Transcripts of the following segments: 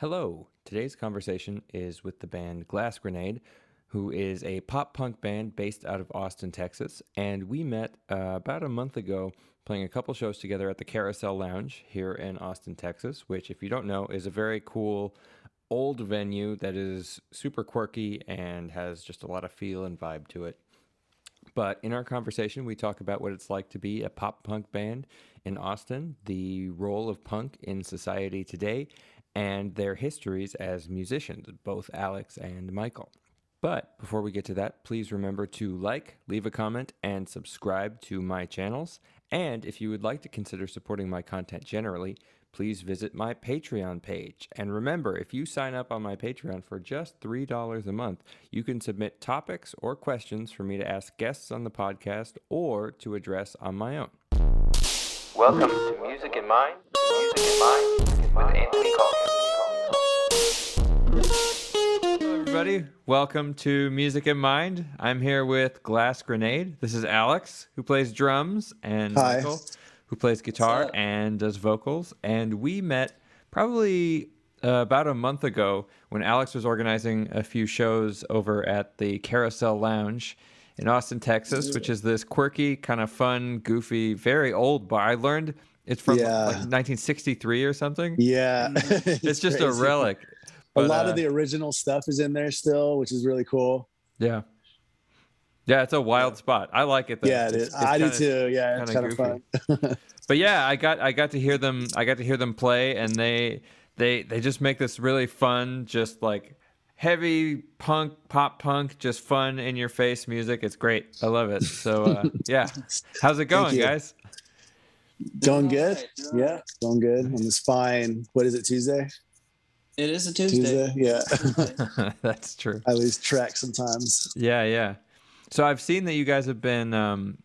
Hello. Today's conversation is with the band Glass Grenade, who is a pop punk band based out of Austin, Texas. And we met uh, about a month ago playing a couple shows together at the Carousel Lounge here in Austin, Texas, which, if you don't know, is a very cool old venue that is super quirky and has just a lot of feel and vibe to it. But in our conversation, we talk about what it's like to be a pop punk band in Austin, the role of punk in society today, and their histories as musicians, both Alex and Michael. But before we get to that, please remember to like, leave a comment, and subscribe to my channels. And if you would like to consider supporting my content generally, please visit my Patreon page. And remember, if you sign up on my Patreon for just $3 a month, you can submit topics or questions for me to ask guests on the podcast or to address on my own. Welcome to Music in Mind, Music in Mind with Anthony Hello, everybody. Welcome to Music in Mind. I'm here with Glass Grenade. This is Alex, who plays drums, and Hi. Michael, who plays guitar and does vocals. And we met probably uh, about a month ago when Alex was organizing a few shows over at the Carousel Lounge in Austin, Texas, which is this quirky, kind of fun, goofy, very old bar. I learned it's from Yeah. like 1963 or something. Yeah, It's just a crazy. Relic. A lot uh, of the original stuff is in there still, which is really cool. Yeah. Yeah, it's a wild spot. I like it though. yeah, it It's- it's I kinda- do too. Yeah, it's kinda kind of fun. But yeah, I got I got to hear them I got to hear them play and they they they just make this really fun just like heavy punk pop punk just fun in your face music. It's great. I love it. So uh, yeah. How's it going, guys? Doing all good. right, doing all Yeah, doing good. I'm just fine. What is it? Tuesday. It is a Tuesday. Tuesday. Yeah. That's true. I lose track sometimes. Yeah, yeah. So I've seen that you guys have been um,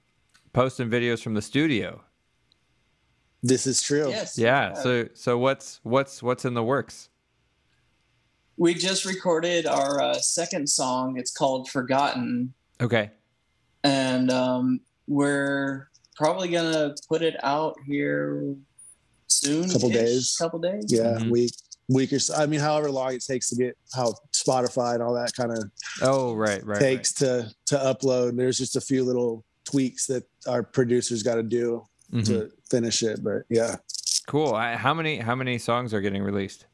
posting videos from the studio. This is true. Yes. Yeah. So so what's what's what's in the works? we just recorded our uh, second song. It's called Forgotten, Okay. and um, we're probably gonna put it out here soon. Couple days. Couple days. Yeah, Mhm. week week or so. I mean, however long it takes to get how Spotify and all that kind of Oh, right, right. takes to to upload. There's just a few little tweaks that our producers got to do right. Mhm. to finish it. But yeah, Cool. I, how many how many songs are getting released?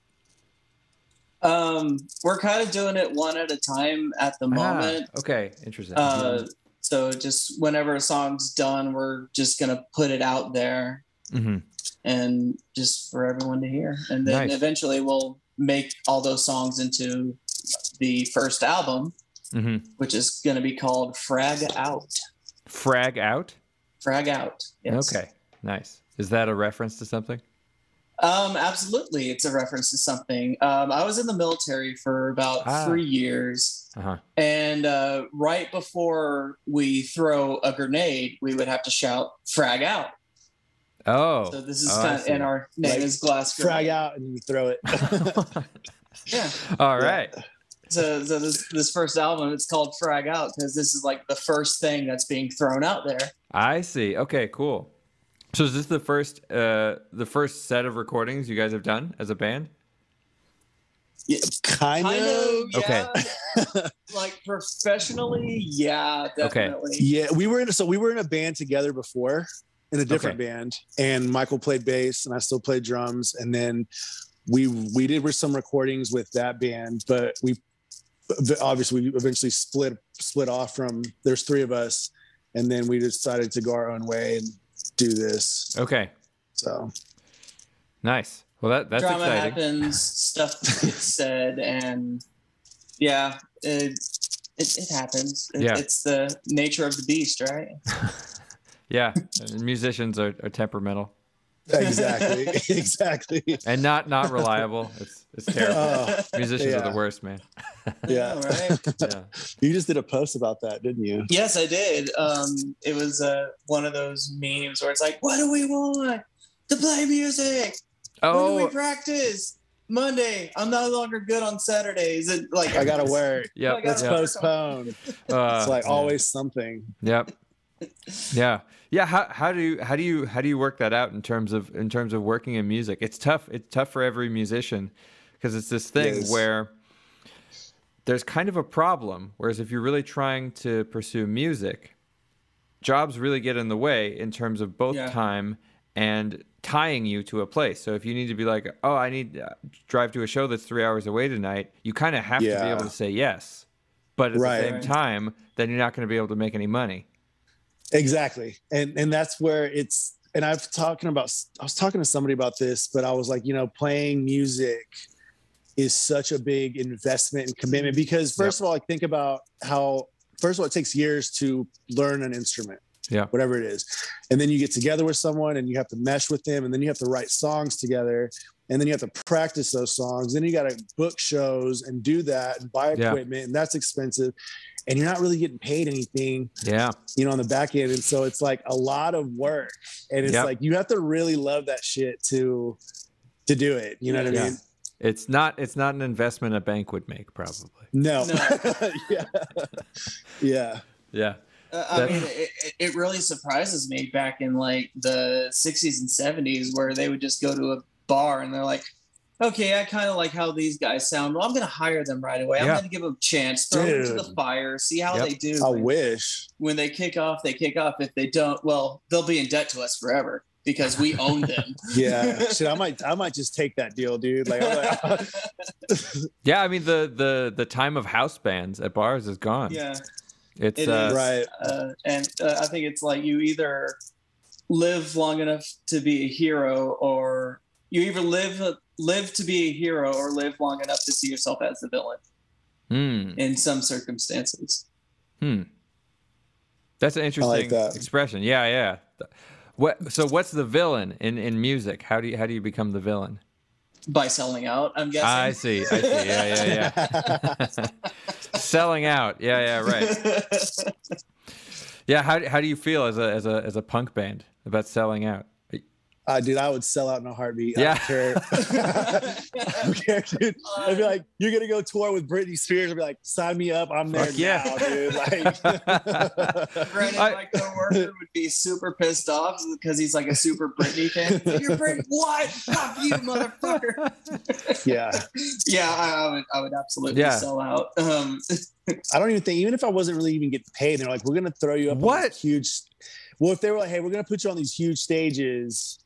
Um, we're kind of doing it one at a time at the moment. Ah, okay, interesting. Uh, so just whenever a song's done, we're just gonna put it out there. hmm and just for everyone to hear. And then Nice. eventually we'll make all those songs into the first album, hmm which is going to be called Frag Out. Frag out. Frag Out. Yes. Okay, nice. Is that a reference to something? Um, absolutely. It's a reference to something. Um, I was in the military for about Ah. three years. Uh huh. And uh, right before we throw a grenade, we would have to shout "frag out." Oh. So this is oh, kind of, see. and our name Like, is Glass frag out and you throw it. Yeah. All right. Yeah. So, so this this first album, it's called Frag Out because this is like the first thing that's being thrown out there. I see. Okay, cool. So is this the first uh the first set of recordings you guys have done as a band? kind, Kind of. of, Okay. like professionally, yeah, definitely. Yeah, we were in so we were in a band together before in a different Okay. band, and Michael played bass and I still played drums, and then we we did some recordings with that band, but we obviously we eventually split split off from. There's three of us, and then we decided to go our own way and do this. Okay. So Nice. Well, that that's Drama exciting. happens, stuff gets said, and yeah, it it, it happens. It, Yeah. It's the nature of the beast, right? Yeah, musicians are, are temperamental exactly, exactly. and not not reliable. It's it's terrible. Oh, Musicians are the worst, man. Yeah. All right. Yeah. you just did a post about that, didn't you? Yes, I did. Um, it was uh, one of those memes where it's like, "What do we want to play music? Oh, When do we Oh, practice? Monday. I'm no longer good on Saturdays. And like, I gotta work. yep. I Let's yep. postpone. Uh, It's like yeah. always something. Yep. Yeah. Yeah. How, how do you how do you how do you work that out in terms of in terms of working in music? It's tough. It's tough for every musician because it's this thing Yes. where there's kind of a problem. Whereas if you're really trying to pursue music, jobs really get in the way in terms of both Yeah. time and tying you to a place. So if you need to be like, oh, I need to drive to a show that's three hours away tonight, you kind of have to be able to say yes. But at Right. the same time, then you're not going to be able to make any money. Exactly. And and that's where it's and I've talking about I was talking to somebody about this, but I was like, you know, playing music is such a big investment and commitment because first of all, I think about how first of all it takes years to learn an instrument. Yeah. Whatever it is. And then you get together with someone and you have to mesh with them and then you have to write songs together and then you have to practice those songs. Then you got to book shows and do that and buy Yeah. equipment and that's expensive. And you're not really getting paid anything Yeah. you know, on the back end. And so it's like a lot of work. And it's Yep. like you have to really love that shit to to do it. You know what Yeah. I mean? It's not it's not an investment a bank would make probably. No. No. yeah. Yeah. Yeah. Uh, I mean, it, it- it really surprises me back in like the 60s and 70s where they would just go to a bar and they're like, okay, I kind of like how these guys sound. Well, I'm going to hire them right away. I'm Yeah. going to give them a chance, throw them to the fire, see how Yep. they do. I when, wish. when they kick off, they kick off. If they don't, well, they'll be in debt to us forever because we own them. Yeah. Shit, I might I might just take that deal, dude. Like, I'm like Yeah, I mean the the the time of house bands at bars is gone. yeah. It's It uh right. uh, and uh, I think it's like you either live long enough to be a hero, or you either live live to be a hero, or live long enough to see yourself as the villain hmm, in some circumstances. hmm. That's an interesting that. expression. Yeah, yeah. What so what's the villain in in music? How do you how do you become the villain? By selling out, I'm guessing. I see. I see. Yeah, yeah, yeah. Selling out. Yeah, yeah, right. Yeah, how how do you feel as a as a as a punk band about selling out? Uh, dude, I would sell out in a heartbeat. Yeah. I don't care. I don't care, dude. I'd be like, you're gonna go tour with Britney Spears. I'd be like, sign me up. I'm there Fuck yeah. now, dude. Like, Granted, I- my coworker would be super pissed off because he's like a super Britney fan. You're Britney, what? Fuck you, motherfucker. yeah. yeah, I, I would, I would absolutely Yeah. sell out. Um, I don't even think, even if I wasn't really even getting paid, they're like, we're gonna throw you up on What? this huge. Well, if they were like, hey, we're gonna put you on these huge stages,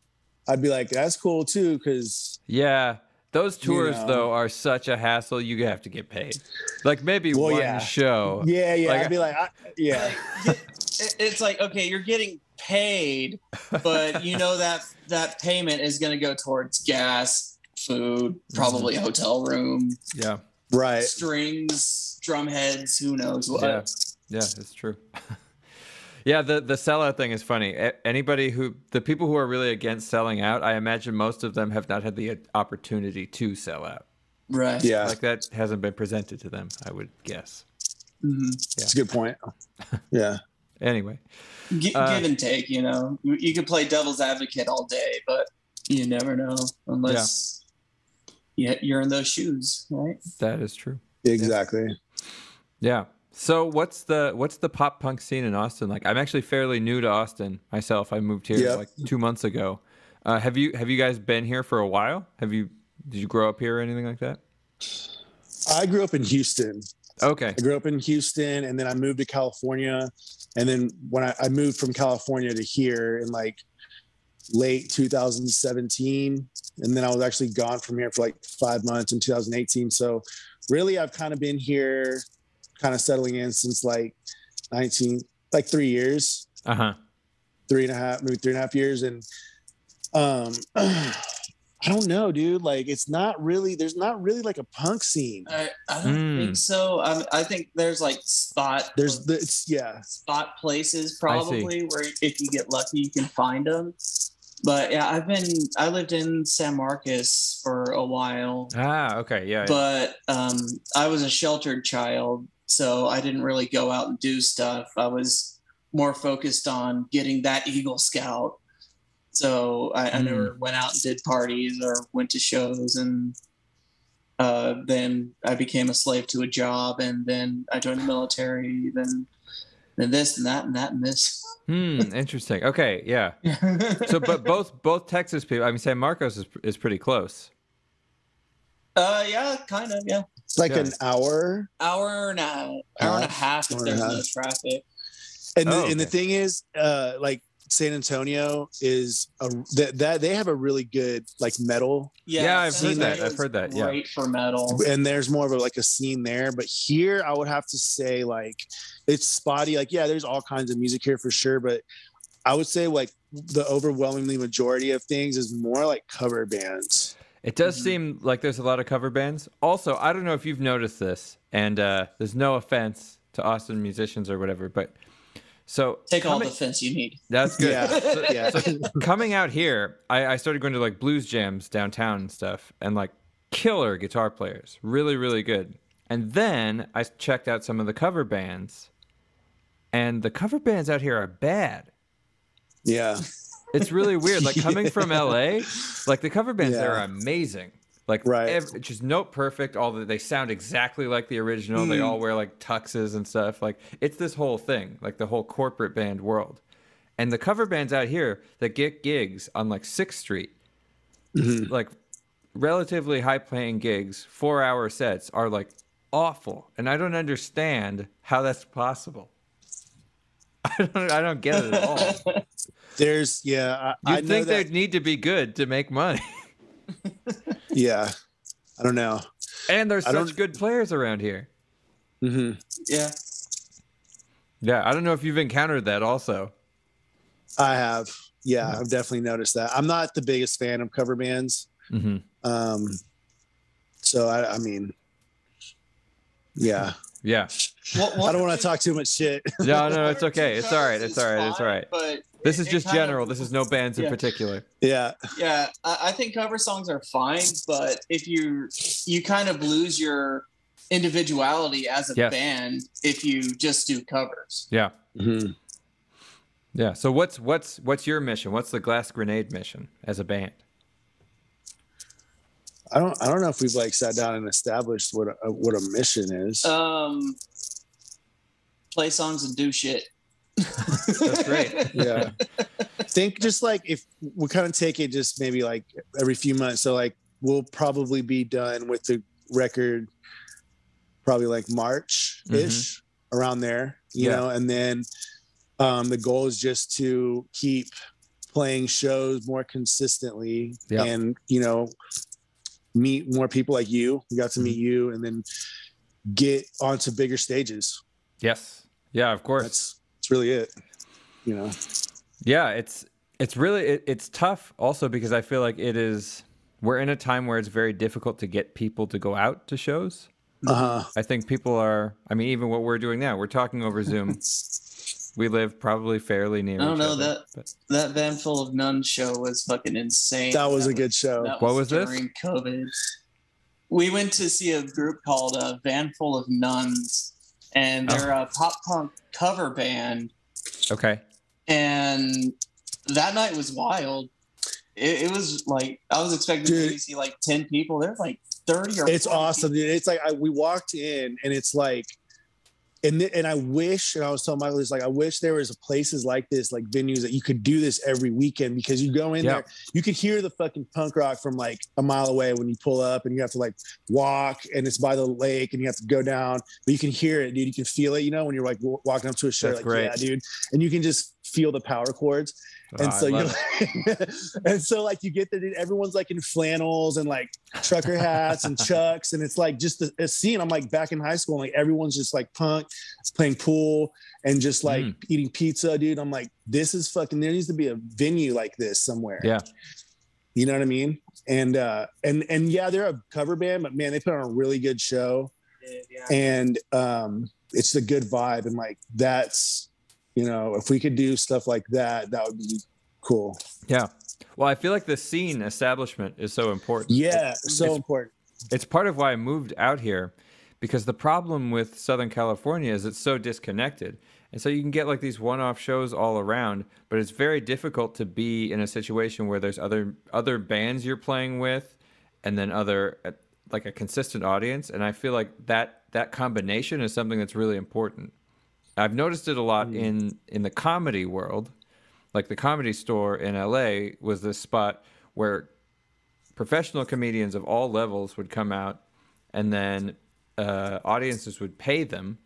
I'd be like, that's cool too, because Yeah. Those You tours know. though are such a hassle. You have to get paid. Like maybe Well, one yeah. show. yeah, yeah, Like- I'd be like, I, yeah, it- it's like okay, you're getting paid, but you know that that payment is going to go towards gas, food, probably Mm-hmm. hotel room, Yeah. right. strings, drum heads, who knows what. Yeah. Yeah, it's true. yeah, the the sellout thing is funny. Anybody who the people who are really against selling out, I imagine most of them have not had the opportunity to sell out. Right. Yeah, Like that hasn't been presented to them, I would guess. Mhm. it's a good point. Yeah, Anyway, Gi- Uh, give and take, you know. You, you could play devil's advocate all day, but you never know unless yeah. you're in those shoes, right? that is true. exactly. Yeah. So what's the what's the pop punk scene in Austin like? I'm actually fairly new to Austin myself. I moved here like two months ago. Uh, have you have you guys been here for a while? Have you did you grow up here or anything like that? I grew up in Houston. Okay. I grew up in Houston, and then I moved to California. And then when I, I moved from California to here in like late 2017, and then I was actually gone from here for like five months in 2018. So really, I've kind of been here, kind of settling in since like 19, like three years, Uh huh. three and a half, maybe three and a half years. And um, I don't know, dude. Like, it's not really. There's not really like a punk scene. I, I don't Mm. think so. I, I think there's like spot There's the. It's yeah. spot places probably where if you get lucky you can find them. But yeah, I've been I lived in San Marcos for a while, Ah, okay. Yeah. yeah. but um, I was a sheltered child, so I didn't really go out and do stuff. I was more focused on getting that Eagle Scout. So I, I Hmm. never went out and did parties or went to shows, and uh, then I became a slave to a job, and then I joined the military, then then this and that and that and this. Hmm. Interesting. Okay. Yeah. So, but both both Texas people. I mean, San Marcos is is pretty close. Uh, yeah, kind of. Yeah, It's like Yeah. an hour. hour and a hour and a half if Hour and a there's no half. traffic. And the, Oh, and the thing is, uh, like San Antonio is a that, that they have a really good like metal, Yeah, I've San heard that. I've heard that, is yeah. Great for metal. and there's more of a like a scene there. But here, I would have to say like it's spotty. Like yeah, there's all kinds of music here for sure, but I would say like the overwhelmingly majority of things is more like cover bands. It does Mhm. seem like there's a lot of cover bands. Also, I don't know if you've noticed this, and uh, there's no offense to Austin musicians or whatever, but so Take all the offense you need. That's good. Yeah, So- yeah. coming out here, I, I started going to like blues jams downtown and stuff, and like killer guitar players, really, really good. And then I checked out some of the cover bands, and the cover bands out here are bad. yeah. It's really weird. Like coming from LA, like the cover bands there are amazing. Like Right. ev- just note perfect. All the, they sound exactly like the original. They Mm. all wear like tuxes and stuff. Like it's this whole thing, like the whole corporate band world. And the cover bands out here that get gigs on like Sixth Street, Mhm. like relatively high paying gigs, four hour sets are like awful. And I don't understand how that's possible. I don't I don't get it at all. There's yeah. I, I You'd know think that, they'd need to be good to make money. yeah. I don't know. And there's I such don't- good players around here. Mm-hmm. Yeah. Yeah, I don't know if you've encountered that also. I have. Yeah, I've definitely noticed that. I'm not the biggest fan of cover bands. Mm-hmm. Um, so I, I mean, yeah, Yeah. What, I don't want to talk too much shit. No, no, it's okay. It's all right. It's all right. It's all right. But This is just kind of- general. This is no bands in particular. yeah, yeah, I, I think cover songs are fine, but if you you kind of lose your individuality as a Yes. band if you just do covers. Yeah. Mhm. Yeah. So what's what's what's your mission? What's the Glass Grenade mission as a band? I don't. I don't know if we've like sat down and established what a, what a mission is. Um, play songs and do shit. That's great. yeah, think just like if we kind of take it just maybe like every few months. So like we'll probably be done with the record, probably like March ish around there. You Yeah. know, and then um, the goal is just to keep playing shows more consistently Yeah. and you know meet more people like you we got to meet you and then get onto bigger stages Yes. Yeah. Of course. that's that's really it you know Yeah, it's it's really it, it's tough also because I feel like it is we're in a time where it's very difficult to get people to go out to shows. uh-huh I think people are I mean even what we're doing now, we're talking over Zoom. we live probably fairly near I don't each know other, that but- that Van Full of Nuns show was fucking insane. that was a good show That What was this? during COVID. We went to see a group called uh, Van Full of Nuns, and they're a pop punk cover band. Okay. And that night was wild. It, it was like I was expecting Dude. to see like ten people. There's like thirty or. it's 40 awesome dude. it's like I, we walked in and it's like and th- and I wish and I was telling Michael it's like I wish there was places like this like venues that you could do this every weekend because you go in Yeah. there you could hear the fucking punk rock from like a mile away when you pull up and you have to like walk and it's by the lake and you have to go down but you can hear it dude you can feel it you know when you're like w- walking up to a show That's like great. yeah dude and you can just feel the power chords and I so you're like, and so like you get there, dude, everyone's like in flannels and like trucker hats and chucks, and it's like just a, a scene. I'm like back in high school, and like everyone's just like punk, playing pool and just like Mm. eating pizza, dude. I'm like, this is fucking. There needs to be a venue like this somewhere. Yeah. you know what I mean. And uh and and yeah, they're a cover band, but man, they put on a really good show Yeah. and um it's a good vibe and like that's you know if we could do stuff like that that would be cool Yeah. Well, I feel like the scene establishment is so important. yeah it's, so it's- important It's part of why I moved out here because the problem with Southern California is it's so disconnected. And so you can get like these one-off shows all around, but it's very difficult to be in a situation where there's other other bands you're playing with and then other uh, like a consistent audience and I feel like that that combination is something that's really important. I've noticed it a lot in in the comedy world. Like the comedy store in LA was this spot where professional comedians of all levels would come out, and then uh, audiences would pay them,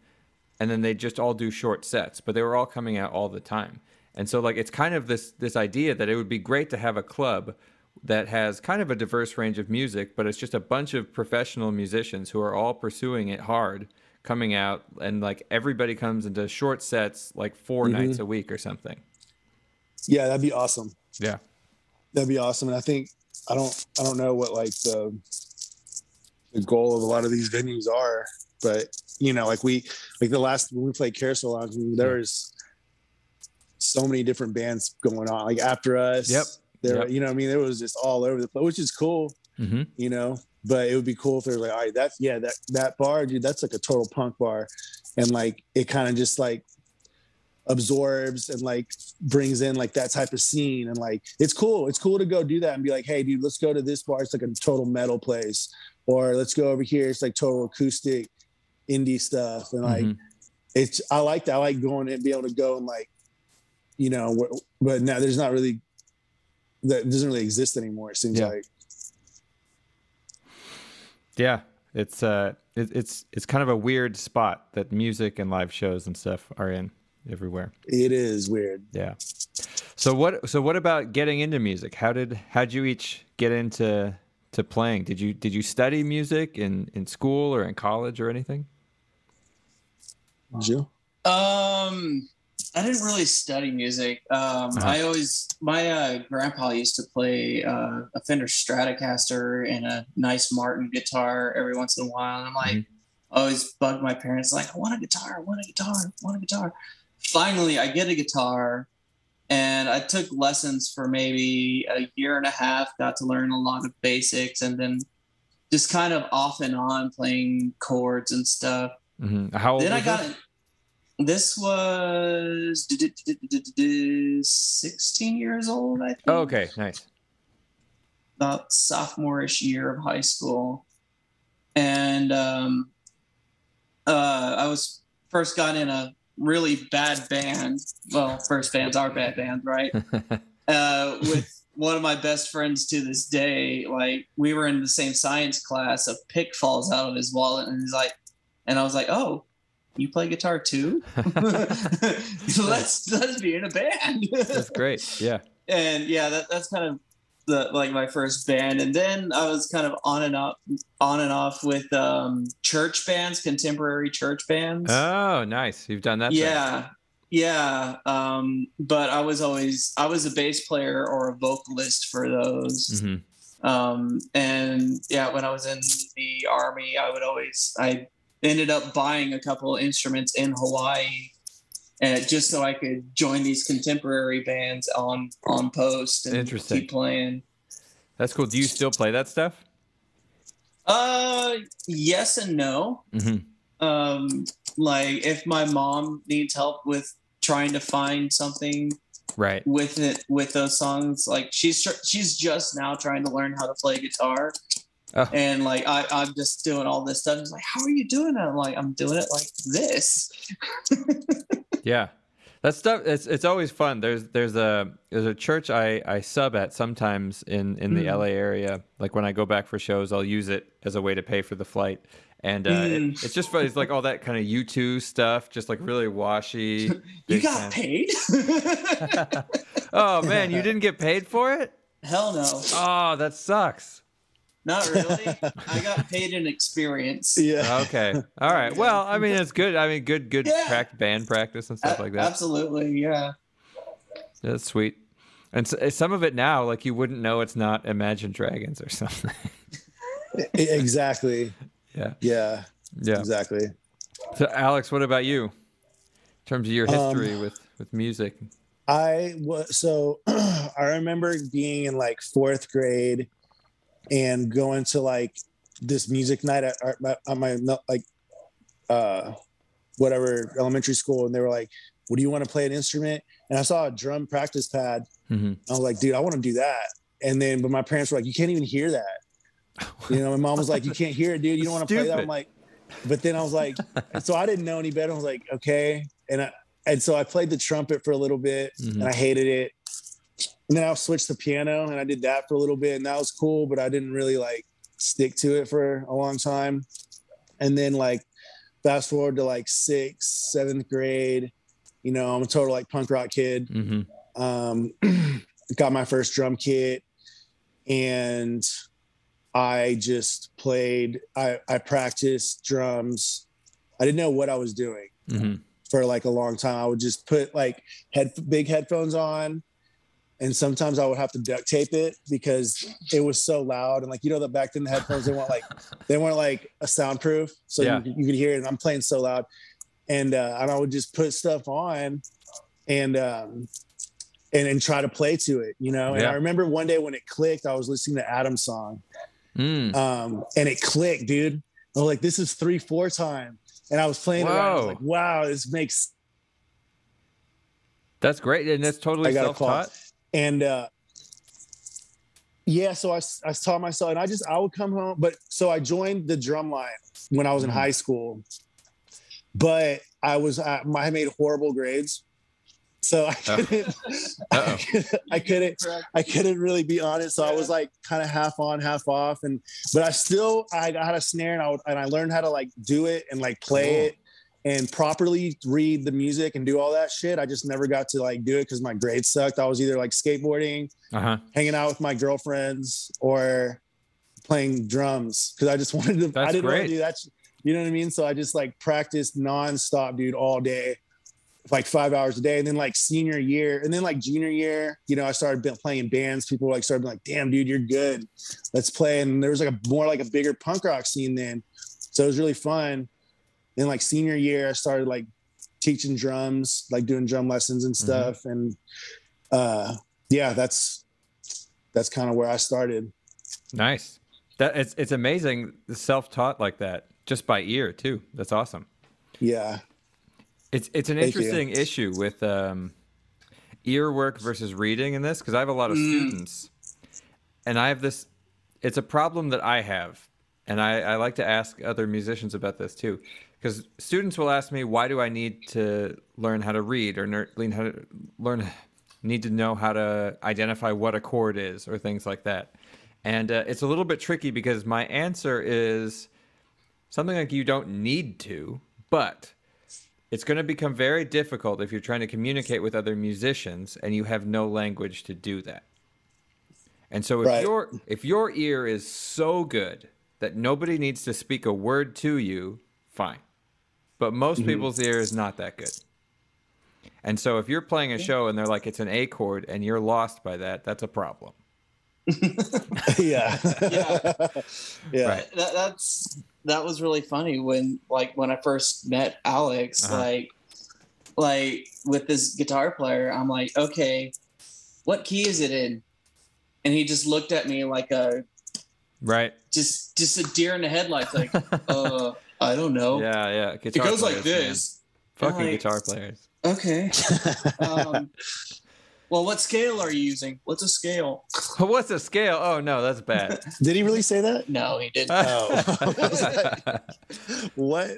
and then they'd just all do short sets. But they were all coming out all the time, and so like it's kind of this this idea that it would be great to have a club that has kind of a diverse range of music, but it's just a bunch of professional musicians who are all pursuing it hard coming out and like everybody comes into short sets like 4 Mhm. nights a week or something. Yeah, that'd be awesome. Yeah. That'd be awesome. And I think I don't I don't know what like the the goal of a lot of these venues are, but you know, like we like the last when we played Carousel Lounge, I mean, there was so many different bands going on. Like after us, Yep. There, Yep. you know, what I mean, it was just all over the place, which is cool. Mm-hmm. you know but it would be cool if they're like all right that's yeah that that bar dude that's like a total punk bar and like it kind of just like absorbs and like brings in like that type of scene and like it's cool it's cool to go do that and be like hey dude let's go to this bar it's like a total metal place or let's go over here it's like total acoustic indie stuff and like Mhm. it's i like that i like going and be able to go and like you know but now there's not really that doesn't really exist anymore it seems Yeah. like Yeah, it's uh, it, it's it's kind of a weird spot that music and live shows and stuff are in everywhere. it is weird Yeah. So what? So what about getting into music? How did how'd you each get into to playing? Did you did you study music in in school or in college or anything? Did you? Um, I didn't really study music. Um, Uh-huh. I always my uh, grandpa used to play uh, a Fender Stratocaster and a nice Martin guitar every once in a while. And I'm like, I always bug my parents like, I want a guitar, I want a guitar, I want a guitar. Finally, I get a guitar, and I took lessons for maybe a year and a half. Got to learn a lot of basics, and then just kind of off and on playing chords and stuff hmm How old? then I got it. This was 16 years old, I think. Oh, okay, nice. About sophomore-ish year of high school, and um, uh, I was first got in a really bad band. Well, first bands are bad bands, right? uh, with one of my best friends to this day. Like we were in the same science class. A pick falls out of his wallet, and he's like, and I was like, "Oh, you play guitar too? let's let's be in a band." That's great. Yeah. and yeah, that, that's kind of the like my first band, and then I was kind of on and off, on and off with um, church bands, contemporary church bands. Oh, nice. You've done that. Yeah, yeah. Um, but I was always I was a bass player or a vocalist for those. Mhm. Um, and yeah, when I was in the army, I would always I ended up buying a couple instruments in Hawaii. And just so I could join these contemporary bands on on post and Interesting. keep playing. That's cool. Do you still play that stuff? Uh, yes and no. hmm um like if my mom needs help with trying to find something Right. with it with those songs like she's tr- she's just now trying to learn how to play guitar Oh. and like I, i'm just doing all this stuff she's like how are you doing it i'm like i'm doing it like this Yeah. That stuff it's it's always fun. There's there's a there's a church I, I sub at sometimes in, in the Mm. LA area. Like when I go back for shows, I'll use it as a way to pay for the flight. And uh, it- Mm. it's just fun. It's like all that kind of U2 stuff, just like really washy. you got fan. paid oh man, you didn't get paid for it? hell no Oh, that sucks. Not really i got paid in experience Yeah. Okay. All right. Well, I mean, it's good. I mean, good, good Yeah. prac- band practice and stuff A- like that. absolutely yeah That's sweet. And s some of it now, like you wouldn't know it's not Imagine Dragons or something. Exactly. yeah. Yeah. Yeah. Exactly. So, Alex, what about you? In terms of your history Um, with with music. I was so I remember being in like fourth grade and going to like this music night at, at my, at my like uh whatever elementary school and they were like what do you want to play an instrument? And I saw a drum practice pad. Hmm I was like dude I want to do that. And then but my parents were like you can't even hear that. You know my mom was like you can't hear it dude. You don't want to play that. I'm like but then I was like so I didn't know any better. I was like okay. And I and so I played the trumpet for a little bit Mhm. and I hated it. And then I'll switch to piano, and I did that for a little bit, and that was cool, but I didn't really like stick to it for a long time. And then like fast forward to like sixth, seventh grade, you know, I'm a total like punk rock kid. Mm-hmm. Um, got my first drum kit, and I just played. I I practiced drums. I didn't know what I was doing Mm-hmm. for like a long time. I would just put like head big headphones on, and sometimes I would have to duct tape it because it was so loud. And like you know that back then the headphones they weren't like they weren't like a soundproof, so Yeah. you, could- you could hear it. And I'm playing so loud, and uh, and I would just put stuff on, and um, and and try to play to it, you know. And Yeah. I remember one day when it clicked, I was listening to Adam's song, Mm. um, and it clicked, dude. I was like, this is three four time, and I was playing it. around. I was like, wow, this makes That's great, and that's totally I got a call. self-taught. And uh yeah so I, I taught myself and i just i would come home but so i joined the drum line when i was in Mhm. high school but i was I, I made horrible grades so i Oh. couldn't Uh-oh. I couldn't i couldn't really be on it so i was like kind of half on half off and but i still i had a snare and i would, and i learned how to like do it and like play Cool. it and properly read the music and do all that shit i just never got to like do it because my grades sucked i was either like skateboarding Uh-huh. hanging out with my girlfriends or playing drums because I just wanted to. I didn't want great. to do that. You know what I mean? So I just like practiced nonstop, dude, all day, like five hours a day. And then like senior year, and then like junior year, you know, I started playing bands. People like started being like, "Damn, dude, you're good. Let's play." And there was like a more like a bigger punk rock scene then, so it was really fun. Then like senior year, I started like teaching drums, like doing drum lessons and stuff, and uh yeah, that's that's kind of where I started. Nice. That it's it's amazing the self-taught like that just by ear too. That's awesome. Yeah. It's it's an Thank you. interesting issue with um, ear work versus reading in this because I have a lot of Mm. students, and I have this. It's a problem that I have, and I, I like to ask other musicians about this too, because students will ask me, "Why do I need to learn how to read or ner- learn how to learn need to know how to identify what a chord is or things like that?" And uh, it's a little bit tricky because my answer is something like you don't need to, but it's going to become very difficult if you're trying to communicate with other musicians and you have no language to do that. And so if Right. your if your ear is so good that nobody needs to speak a word to you, fine. But most people's ear is not that good. And so if you're playing a show and they're like it's an A chord and you're lost by that, that's a problem. yeah. Yeah. yeah. Right. that, that's that was really funny when like when I first met Alex, Uh-huh. like like with this guitar player, I'm like, okay, what key is it in? And he just looked at me like a Right? just just a deer in the headlights, like, uh, I don't know. Yeah, yeah. Guitar it Guitar goes like players, man. this. Fucking Like- guitar players. Okay. Um, well, what scale are you using? What's a scale? What's a scale? Oh no, that's bad. Did he really say that? No, he didn't. Oh. what?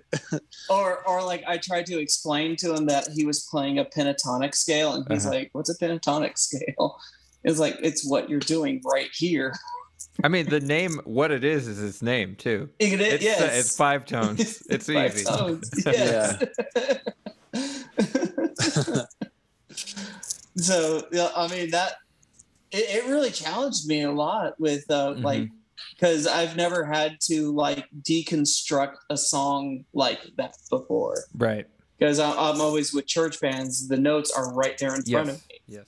or or like I tried to explain to him that he was playing a pentatonic scale, and he's Uh-huh. like, "What's a pentatonic scale?" It's like it's what you're doing right here. I mean, the name, what it is, is its name too. It, It's, uh, it's five tones. It's Five easy. tones, Yes. so yeah, I mean that it, it really challenged me a lot with uh, Mhm. like because I've never had to like deconstruct a song like that before. Right. Because I'm always with church bands, the notes are right there in front of me. Yes.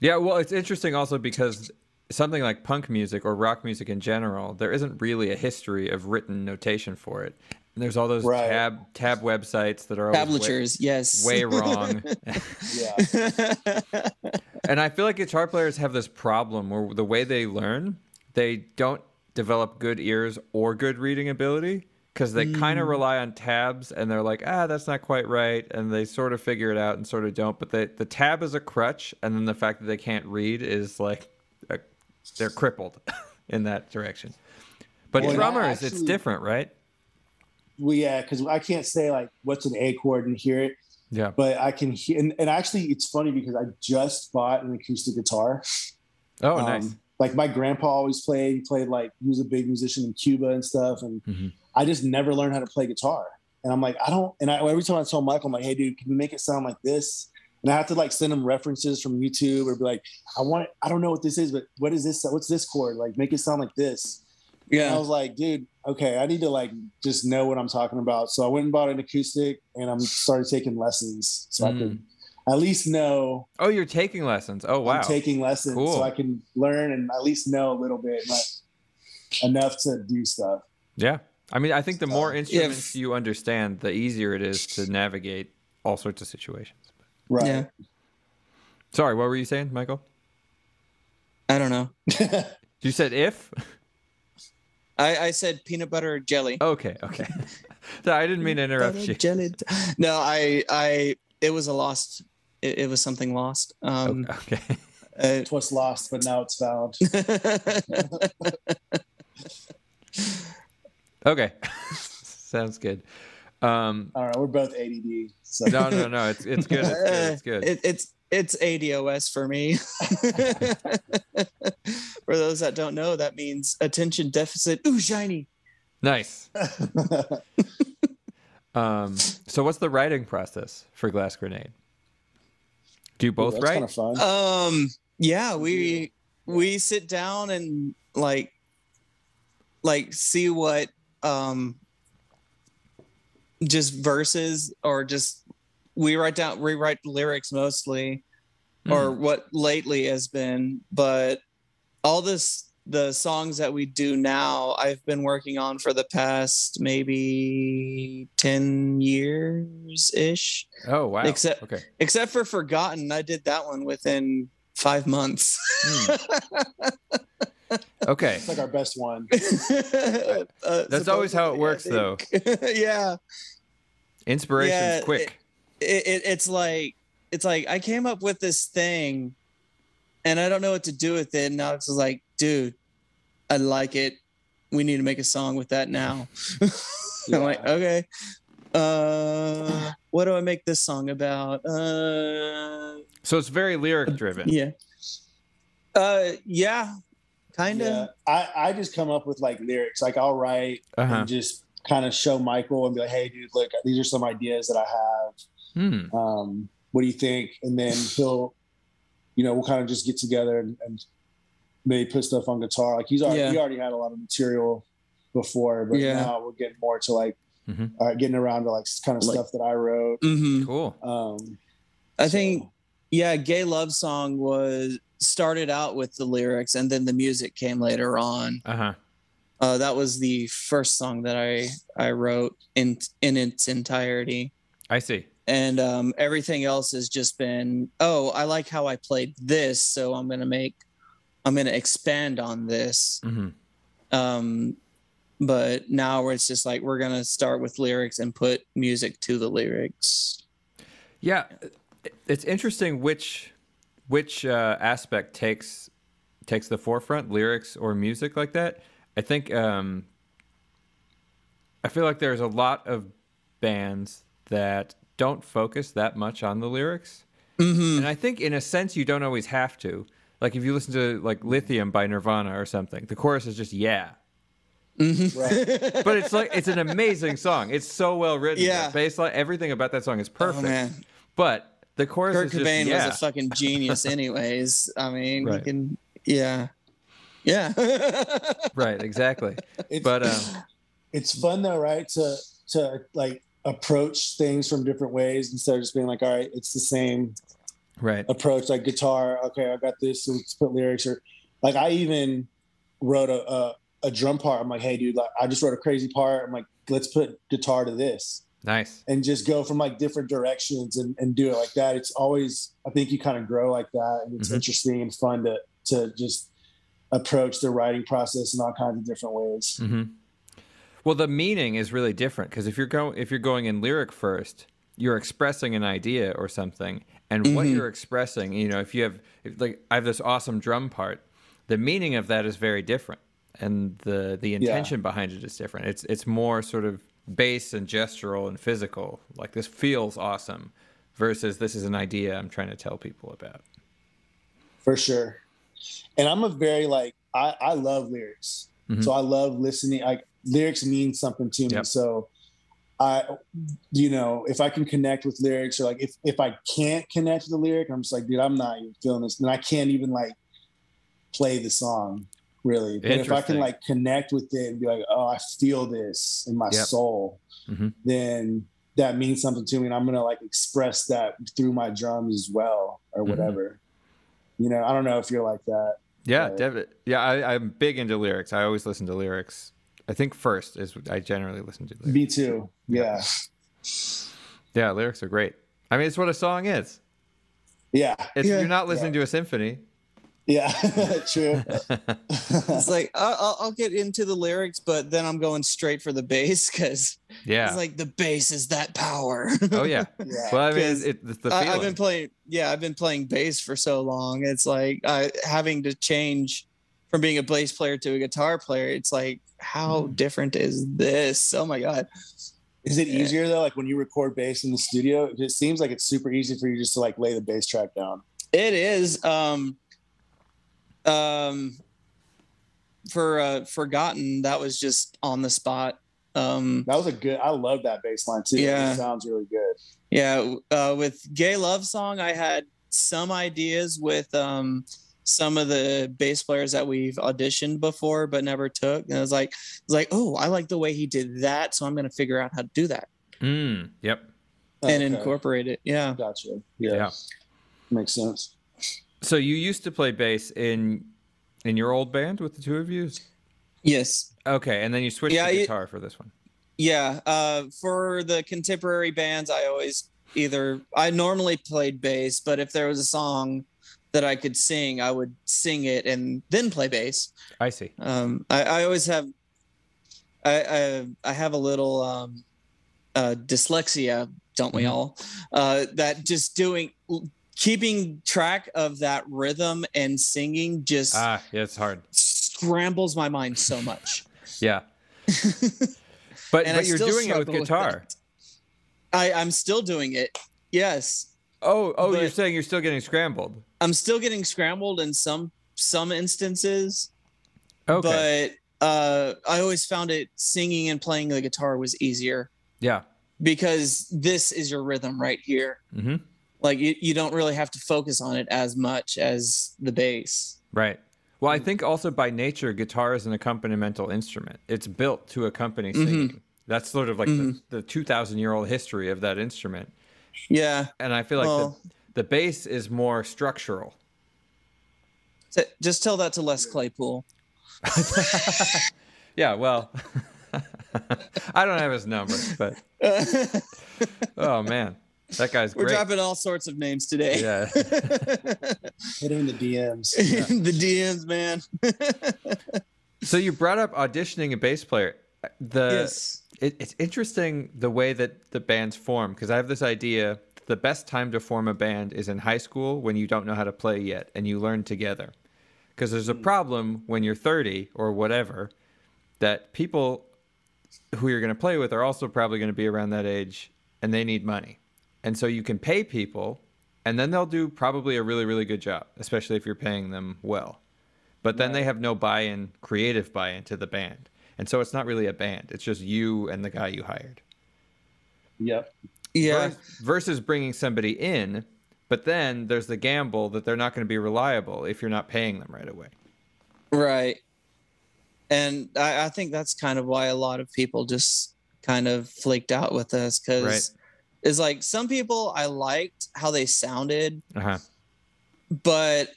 Yeah. Well, it's interesting also because something like punk music or rock music in general, there isn't really a history of written notation for it. And there's all those Right. tab tab websites that are always way, Tablatures, yes. way wrong. Yeah. and I feel like guitar players have this problem where the way they learn, they don't develop good ears or good reading ability because they kind of rely on tabs and they're like, ah, that's not quite right, and they sort of figure it out and sort of don't. But they, the tab is a crutch, and then the fact that they can't read is like a, they're crippled in that direction. But Well, drummers, it's different, right? well, yeah, because I can't say like what's an A chord and hear it. Yeah. but I can hear. And, and actually, it's funny because I just bought an acoustic guitar. Oh, Um, nice. Like my grandpa always played. He played like he was a big musician in Cuba and stuff. And Mhm. I just never learned how to play guitar. And I'm like, I don't. And I, every time I tell Michael, I'm like, Hey, dude, can you make it sound like this? And I have to like send them references from YouTube or be like, I want. I don't know what this is, but what is this? What's this chord? Like, make it sound like this. Yeah. And I was like, dude, okay, I need to like just know what I'm talking about. So I went and bought an acoustic, and I'm started taking lessons so I Mm. could at least know Oh, you're taking lessons. Oh, wow. I'm taking lessons Cool. so I can learn and at least know a little bit, like enough to do stuff. yeah. I mean, I think the more instruments you understand, the easier it is to navigate all sorts of situations. Right. Yeah. Sorry, what were you saying, Michael? I don't know. You said if? I, I said peanut butter jelly. Okay, okay. So I didn't mean to interrupt Butter you. jelly. No, I I it was a lost. It, it was something lost. Um, Okay. it was lost, but now it's found. Okay. Sounds good. Um, I don't know. We're both ADD. So no, no, no. It's it's good. It's good. It's good. It, it's it's ADOS for me. for those that don't know, that means attention deficit. Ooh, shiny. Nice. Um, so what's the writing process for Glass Grenade? Do you both That's write? kind of fun. Um, yeah, we we sit down and like like see what um just verses or just we write down rewrite lyrics mostly or Hmm. what lately has been but all this the songs that we do now i've been working on for the past maybe 10 years ish Oh wow. Except- okay. except for forgotten i did that one within five months Hmm. Okay. It's like our best one. Uh, That's always how it works, though. yeah Inspiration's Yeah, quick. it, it, it's like it's like I came up with this thing, and I don't know what to do with it. And Alex was like, "Dude, I like it. We need to make a song with that now." I'm like, "Okay, uh, what do I make this song about?" Uh, so it's very lyric driven. yeah, uh, yeah, kind of. Yeah. I, I just come up with like lyrics. Like I'll write Uh-huh. and just kind of show Michael and be like, hey, dude, look, these are some ideas that I have. Hmm. um, what do you think? And then he'll, you know, we'll kind of just get together and, and maybe put stuff on guitar. Like he's already, Yeah. he already had a lot of material before, but Yeah. now we're getting more to like, Mhm. uh, getting around to like kind of Like- stuff that I wrote. hmm Cool. Um, I so- think yeah, "Gay Love Song" was started out with the lyrics, and then the music came later on. Uh huh. Uh, that was the first song that I I wrote in in its entirety, I see. and um, everything else has just been oh I like how I played this, so I'm gonna make I'm gonna expand on this. hmm Um, but now where it's just like we're gonna start with lyrics and put music to the lyrics. Yeah, it's interesting which which uh, aspect takes takes the forefront, lyrics or music like that. I think um, I feel like there's a lot of bands that don't focus that much on the lyrics, Mm-hmm. and I think in a sense you don't always have to. Like if you listen to like Lithium by Nirvana or something, the chorus is just yeah. Mm-hmm. Right. But it's like it's an amazing song. It's so well written. Yeah. The bass line, everything about that song is Oh, perfect. man. but the chorus Kurt is just Cobain yeah. was a fucking genius, anyways. I mean, Right. he can, yeah, yeah. right, exactly. It's, But um, it's fun though, right? To, to like approach things from different ways instead of just being like, all right, it's the same right. approach like guitar okay i got this so let's put lyrics or like i even wrote a, a, a drum part i'm like hey dude like i just wrote a crazy part i'm like let's put guitar to this Nice. and just go from like different directions and, and do it like that it's always i think you kind of grow like that and it's Mhm. interesting and fun to to just approach the writing process in all kinds of different ways hmm Well, the meaning is really different because if you're going if you're going in lyric first, you're expressing an idea or something, and what Mhm. you're expressing, you know, if you have if, like I have this awesome drum part, the meaning of that is very different, and the the intention behind it is different. It's it's more sort of bass and gestural and physical. Like this feels awesome, versus this is an idea I'm trying to tell people about. For sure. And I'm a very like I, I love lyrics. Mhm. So I love listening. Like lyrics mean something to me. Yep. So I you know, if I can connect with lyrics or like if if I can't connect with the lyric, I'm just like, dude, I'm not even feeling this. And I can't even like play the song really. But if I can like connect with it and be like, oh, I feel this in my Yep. soul, Mhm. then that means something to me. And I'm gonna like express that through my drums as well or Mhm. whatever. You know, I don't know if you're like that. Yeah. Dev- yeah, I, I'm big into lyrics. I always listen to lyrics. I think first is I generally listen to lyrics. Me too. Yeah. Yeah, lyrics are great. I mean, it's what a song is. Yeah. It's, Yeah. You're not listening to a symphony. Yeah. True. It's like I'll, I'll- I'll get into the lyrics, but then I'm going straight for the bass because yeah. it's like the bass is that power. oh yeah. Yeah. Well, I mean, 'Cause it, it's the I, feeling. I've been playing, yeah, I've been playing bass for so long. It's like I having to change from being a bass player to a guitar player. It's like, how Mm. different is this? Oh my god! Is it Yeah. easier though? Like when you record bass in the studio, it seems like it's super easy for you just to like lay the bass track down. It is. Um, um, for uh, forgotten, that was just on the spot. Um, That was a good. I love that bass line too. Yeah. It sounds really good. Yeah, uh, with "Gay Love Song," I had some ideas with um, some of the bass players that we've auditioned before but never took, and I was like, I was like, oh, I like the way he did that, so I'm going to figure out how to do that Mm, yep. and Okay. incorporate it. Yeah, Gotcha. Yeah. Yeah. Makes sense. So you used to play bass in in your old band with the two of you? yes, Okay, and then you switched Yeah, to it- guitar for this one. yeah. Uh, for the contemporary bands, I always either I normally played bass, but if there was a song that I could sing, I would sing it and then play bass. I see. um i, I always have I, I i have a little um uh dyslexia don't we Mhm. all uh that just doing keeping track of that rhythm and singing just Ah, yeah, it's hard. scrambles my mind so much Yeah. But I but you're doing it with struggle with guitar. i i'm still doing it yes Oh, oh, you're saying you're still getting scrambled. i'm still getting scrambled in some some instances Okay. but uh i always found it singing and playing the guitar was easier yeah. because this is your rhythm right here. Mm-hmm. Like you, you don't really have to focus on it as much as the bass. Right. Well, I think also by nature, guitar is an accompanimental instrument. It's built to accompany Mhm. singing. That's sort of like Mhm. the, the 2,000 year old history of that instrument. Yeah. And I feel like well, the, the bass is more structural. just tell that to Les Claypool. Yeah, well, I don't have his number, but oh man, that guy's We're great. dropping all sorts of names today. Yeah. Hitting the DMs. the DMs, man. so you brought up auditioning a bass player. The yes. it, it's interesting the way that the bands form because I have this idea the best time to form a band is in high school when you don't know how to play yet and you learn together. Because there's a hmm. problem when you're 30 or whatever that people who you're going to play with are also probably going to be around that age and they need money. And so you can pay people and then they'll do probably a really, really good job, especially if you're paying them well. But then they have no buy in, creative buy in to the band. And so it's not really a band, it's just you and the guy you hired. Yep. Yeah. Vers- Versus bringing somebody in, but then there's the gamble that they're not going to be reliable if you're not paying them right away. Right. And I, I think that's kind of why a lot of people just kind of flaked out with us because Right. It's like some people I liked how they sounded, Uh huh. but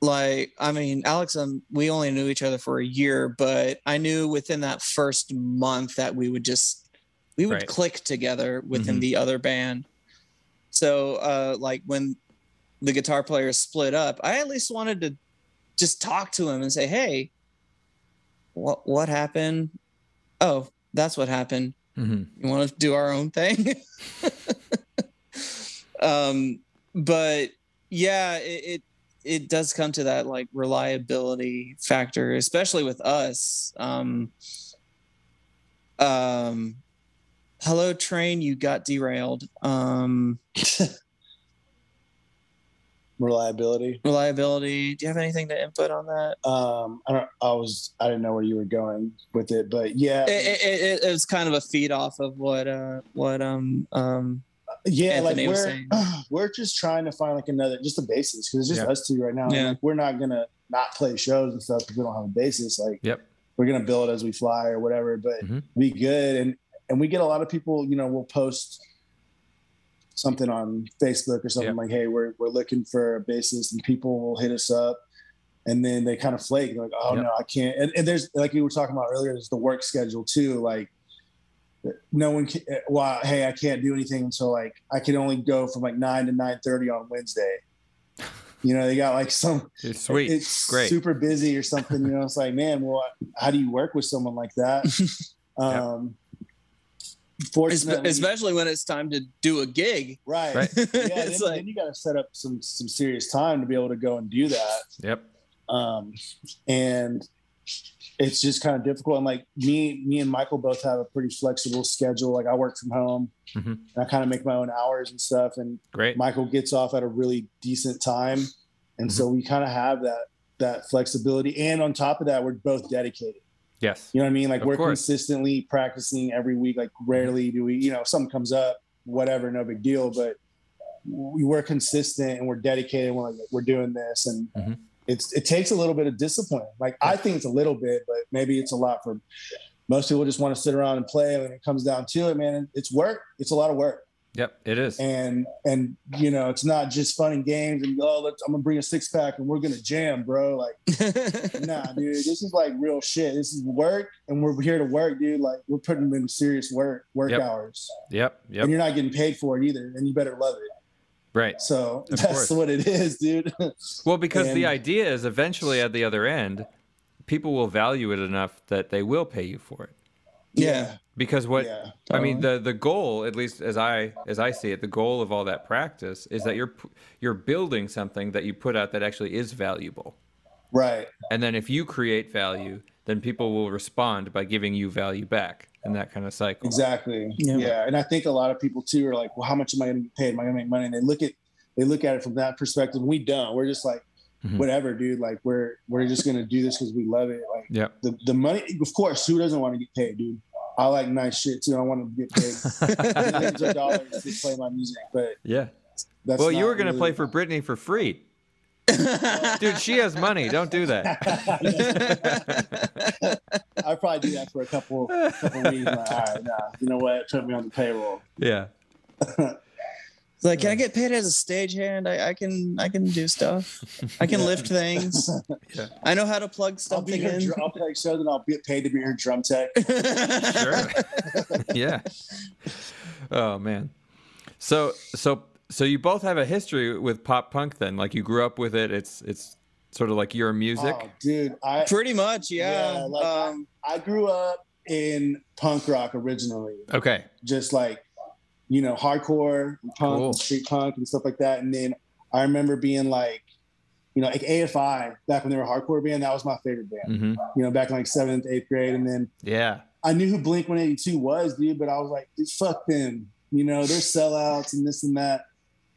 like I mean, Alex, um, we only knew each other for a year, but I knew within that first month that we would just we would Right. click together within Mhm. the other band. So uh like when the guitar players split up, I at least wanted to just talk to him and say, "Hey, what what happened? Oh, that's what happened hmm you want to do our own thing um but yeah it, it it does come to that like reliability factor especially with us um um Hello, train. You got derailed. Um, Reliability. reliability. Do you have anything to input on that? Um, I don't. I was. I didn't know where you were going with it, but yeah, It, it, it, it was kind of a feed off of what uh what um um yeah. Anthony like we're saying. we're just trying to find like another just a basis because it's just Yeah. us two right now. Yeah. like, we're not gonna not play shows and stuff because we don't have a basis. Like Yep. we're gonna build as we fly or whatever, but Mhm. be good and and we get a lot of people. You know, we'll post something on Facebook or something like, "Hey, we're we're looking for a bassist," and people will hit us up. And then they kind of flake, They're like, "Oh Yep. no, I can't." And, and there's like we were talking about earlier, there's the work schedule too. Like, no one can. Well, hey, I can't do anything until like I can only go from like nine to nine thirty on Wednesday. You know, they got like some It's sweet. it's Great. super busy or something. You know, it's like, man, well, how do you work with someone like that? Um, fortunately, especially when it's time to do a gig. right, Right. yeah. Then, like then you got to set up some some serious time to be able to go and do that. Yep. Um, and it's just kind of difficult. And like me, me and Michael both have a pretty flexible schedule. Like I work from home, Mhm. and I kind of make my own hours and stuff. And Great. Michael gets off at a really decent time, and so we kind of have that that flexibility. And on top of that, we're both dedicated. Yes. You know what I mean? Like Of we're course. consistently practicing every week. Like rarely do we, you know, something comes up, whatever, no big deal. But we we're consistent and we're dedicated. We're like we're doing this, and Mhm. it's it takes a little bit of discipline. Like I think it's a little bit, but maybe it's a lot for most people. Just want to sit around and play. When it comes down to it, man, it's work. It's a lot of work Yep. It is. and and you know it's not just fun and games and oh let's, i'm gonna bring a six pack and we're gonna jam bro like nah dude this is like real shit this is work and we're here to work dude like we're putting in serious work work Yep. hours Yep. Yep. and you're not getting paid for it either and you better love it Right. so Of that's course. what it is dude Well, because the idea is eventually at the other end, people will value it enough that they will pay you for it. Yeah. Because what yeah I mean, uh-huh. the the goal, at least as I as I see it, the goal of all that practice is that you're you're building something that you put out that actually is valuable. right And then if you create value, then people will respond by giving you value back, and that kind of cycle. Exactly. Yeah. Yeah. And I think a lot of people too are like, well, how much am I going to get paid? Am I going to make money? And they look at they look at it from that perspective. We don't. We're just like, Mhm. whatever, dude. Like we're we're just going to do this because we love it. Like Yep. the the money. Of course, who doesn't want to get paid, dude? I like nice shit too. I want to get paid millions of dollars to play my music, but Yeah. that's well, you were going to really- play for Britney for free. Dude, she has money. Don't do that. I probably do that for a couple couple weeks. Like, all right, nah, you know what? Put me on the payroll. Yeah. It's like, can I get paid as a stagehand? I, I can I can do stuff. I can Yeah. lift things. Yeah. I know how to plug stuff I'll be something your in. drum, I'll play shows and I'll get paid to be your drum tech. Sure. yeah. Oh man. So so so you both have a history with pop punk then. Like you grew up with it. It's it's sort of like your music. Oh, dude, I Pretty much, yeah. Yeah, like, um, I grew up in punk rock originally, Okay. just like you know, hardcore and punk, Cool. and street punk, and stuff like that. And then I remember being like, you know, like AFI back when they were a hardcore band. That was my favorite band. hmm You know, back in like seventh, eighth grade, and then Yeah. I knew who Blink One Eighty Two was, dude. But I was like, dude, fuck them. You know, they're sellouts and this and that.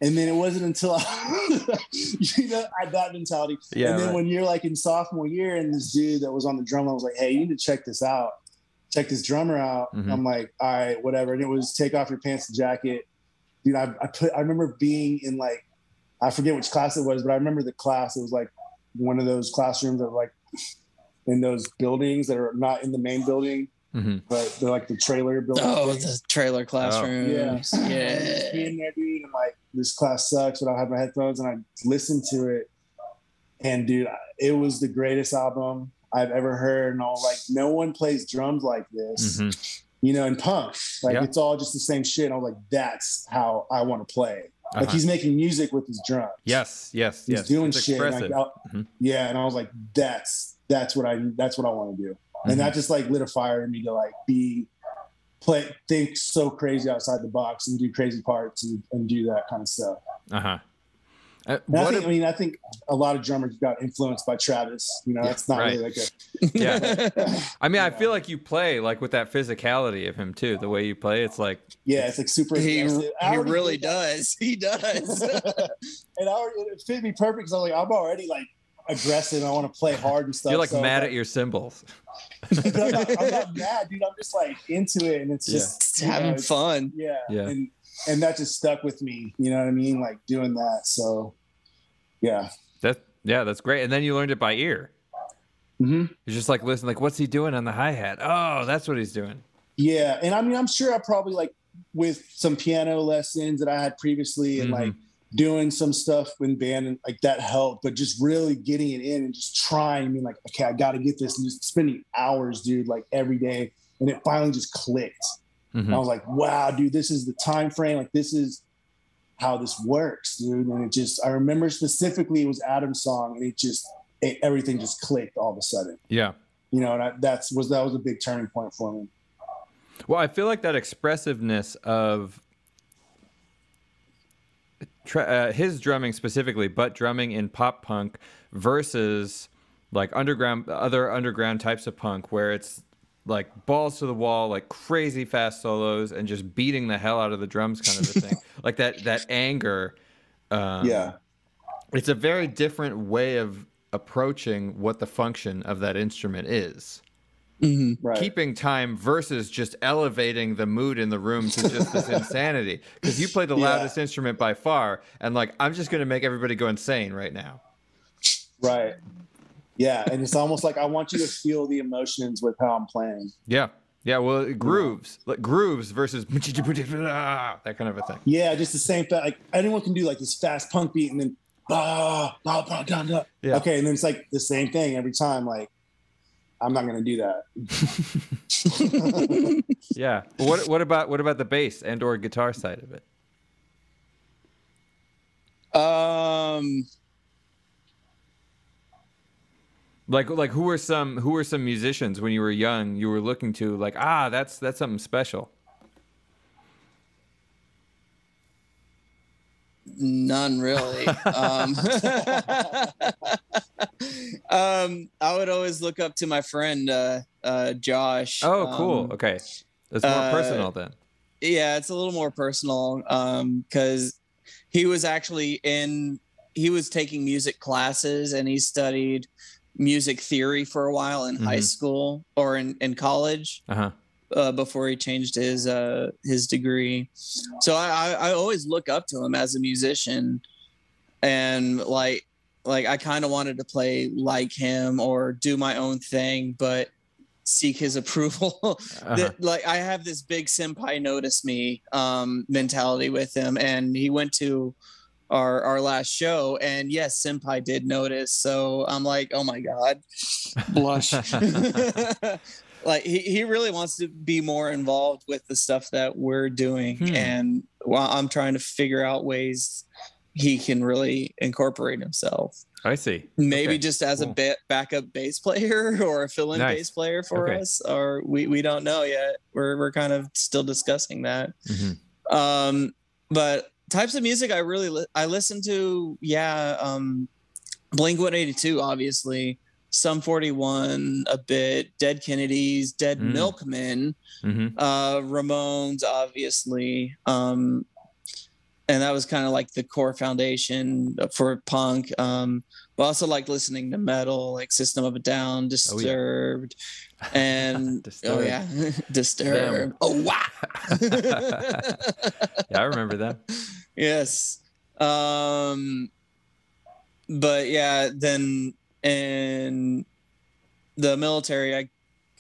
And then it wasn't until I, you know, I had that mentality. Yeah, and then right. when you're like in sophomore year, and this dude that was on the drum, I was like, hey, you need to check this out. Check this drummer out. Mhm. I'm like, all right, whatever. And it was take off your pants and jacket. Dude, I, I put I remember being in like I forget which class it was, but I remember the class. It was like one of those classrooms that were like in those buildings that are not in the main building, hmm but they're like the trailer building. oh, the trailer classrooms. Yeah. Yeah. Just being there, dude, and like this class sucks, but I have my headphones and I listened to it, and dude, it was the greatest album I've ever heard. And all like, no one plays drums like this, hmm you know, in punk. Like Yeah. it's all just the same shit. And I was like, that's how I want to play. Like Uh-huh. he's making music with his drums. Yes. Yes. he's yes. doing It's shit. Like, Mhm. Yeah, and I was like, that's that's what I that's what I want to do, Mhm. and that just like lit a fire in me to like be play think so crazy outside the box and do crazy parts and, and do that kind of stuff. Uh huh. Uh, And I think, a- I mean, I think a lot of drummers got influenced by Travis. You know, Yeah, it's not right. really like a Yeah. I mean, I feel like you play like with that physicality of him too. The way you play, it's like yeah, it's like super. he, he really does. He does. and I already, it fit me perfect because I'm like, I'm already like aggressive. I want to play hard and stuff. you're like so, mad but- at your cymbals. I'm, not, I'm not mad, dude. I'm just like into it, and it's Yeah. just Just you know, having it's- fun. Yeah, Yeah. and and that just stuck with me. You know what I mean? Like doing that. So, yeah. That yeah, that's great. And then you learned it by ear. hmm You're just like listen, like what's he doing on the hi hat? Oh, that's what he's doing. Yeah, and I mean, I'm sure I probably like with some piano lessons that I had previously, and Mhm. like doing some stuff in band, and like that helped. But just really getting it in and just trying. I mean, like, okay, I got to get this, and just spending hours, dude, like every day, and it finally just clicked. Mhm. I was like, wow, dude, this is the time frame. Like, this is how this works, dude. And it just, I remember specifically it was Adam's song, and it just, it, everything just clicked all of a sudden. Yeah. You know, and I, that's was that was a big turning point for me. Well, I feel like that expressiveness of tra- uh, his drumming specifically, but drumming in pop punk versus like underground, other underground types of punk, where it's like balls to the wall, like crazy fast solos, and just beating the hell out of the drums, kind of a thing. like that that anger. Um, yeah. it's a very different way of approaching what the function of that instrument is Mhm. Right. keeping time versus just elevating the mood in the room to just this insanity. Because you play the Yeah. loudest instrument by far, and like I'm just gonna make everybody go insane right now. Right. Yeah, and it's almost like I want you to feel the emotions with how I'm playing. Yeah, yeah. Well, grooves, like grooves versus that kind of a thing. Yeah, just the same. Fa- like anyone can do like this fast punk beat, and then ah, blah, blah, blah, blah. Yeah. okay, and then it's like the same thing every time. Like I'm not gonna do that. Yeah. What what about what about the bass and or guitar side of it? Um, Like like who were some who were some musicians when you were young you were looking to like ah that's that's something special. none really. um, um, I would always look up to my friend uh, uh, Josh. Oh, cool. Um, okay, that's more uh, personal then. yeah it's a little more personal um because he was actually in he was taking music classes and he studied music theory for a while in high Mhm. school or in, in college Uh huh. uh, before he changed his uh his degree so I, I i always look up to him as a musician and like like i kind of wanted to play like him or do my own thing but seek his approval Uh-huh. that like I have this big senpai notice me um mentality with him and he went to our our last show and yes senpai did notice so I'm like oh my god blush like he, he really wants to be more involved with the stuff that we're doing Hmm. and while I'm trying to figure out ways he can really incorporate himself I see. maybe Okay, just as cool. a ba- backup bass player or a fill-in Nice. bass player for Okay. us or we, we don't know yet we're, we're kind of still discussing that Mhm. um but types of music i really li- i listen to yeah um blink 182 obviously Sum 41 a bit dead kennedys dead Mm. milkmen Mhm. uh ramones obviously um and that was kind of like the core foundation for punk um but also like listening to metal like system of a down disturbed and oh yeah. Disturbed oh wow. Yeah, I remember that. yes. Um but yeah then in the military i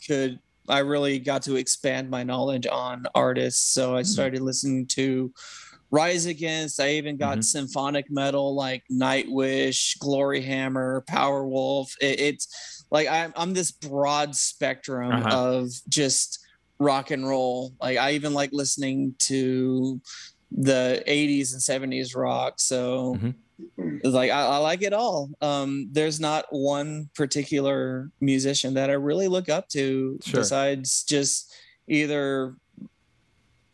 could i really got to expand my knowledge on artists. So i started listening to rise against. I even got Mhm. symphonic metal like nightwish Gloryhammer powerwolf. It, it's like I'm, I'm this broad spectrum Uh-huh. of just rock and roll like i even like listening to the 80s and 70s rock so Mhm. like I, I like it all um there's not one particular musician that i really look up to Sure. besides just either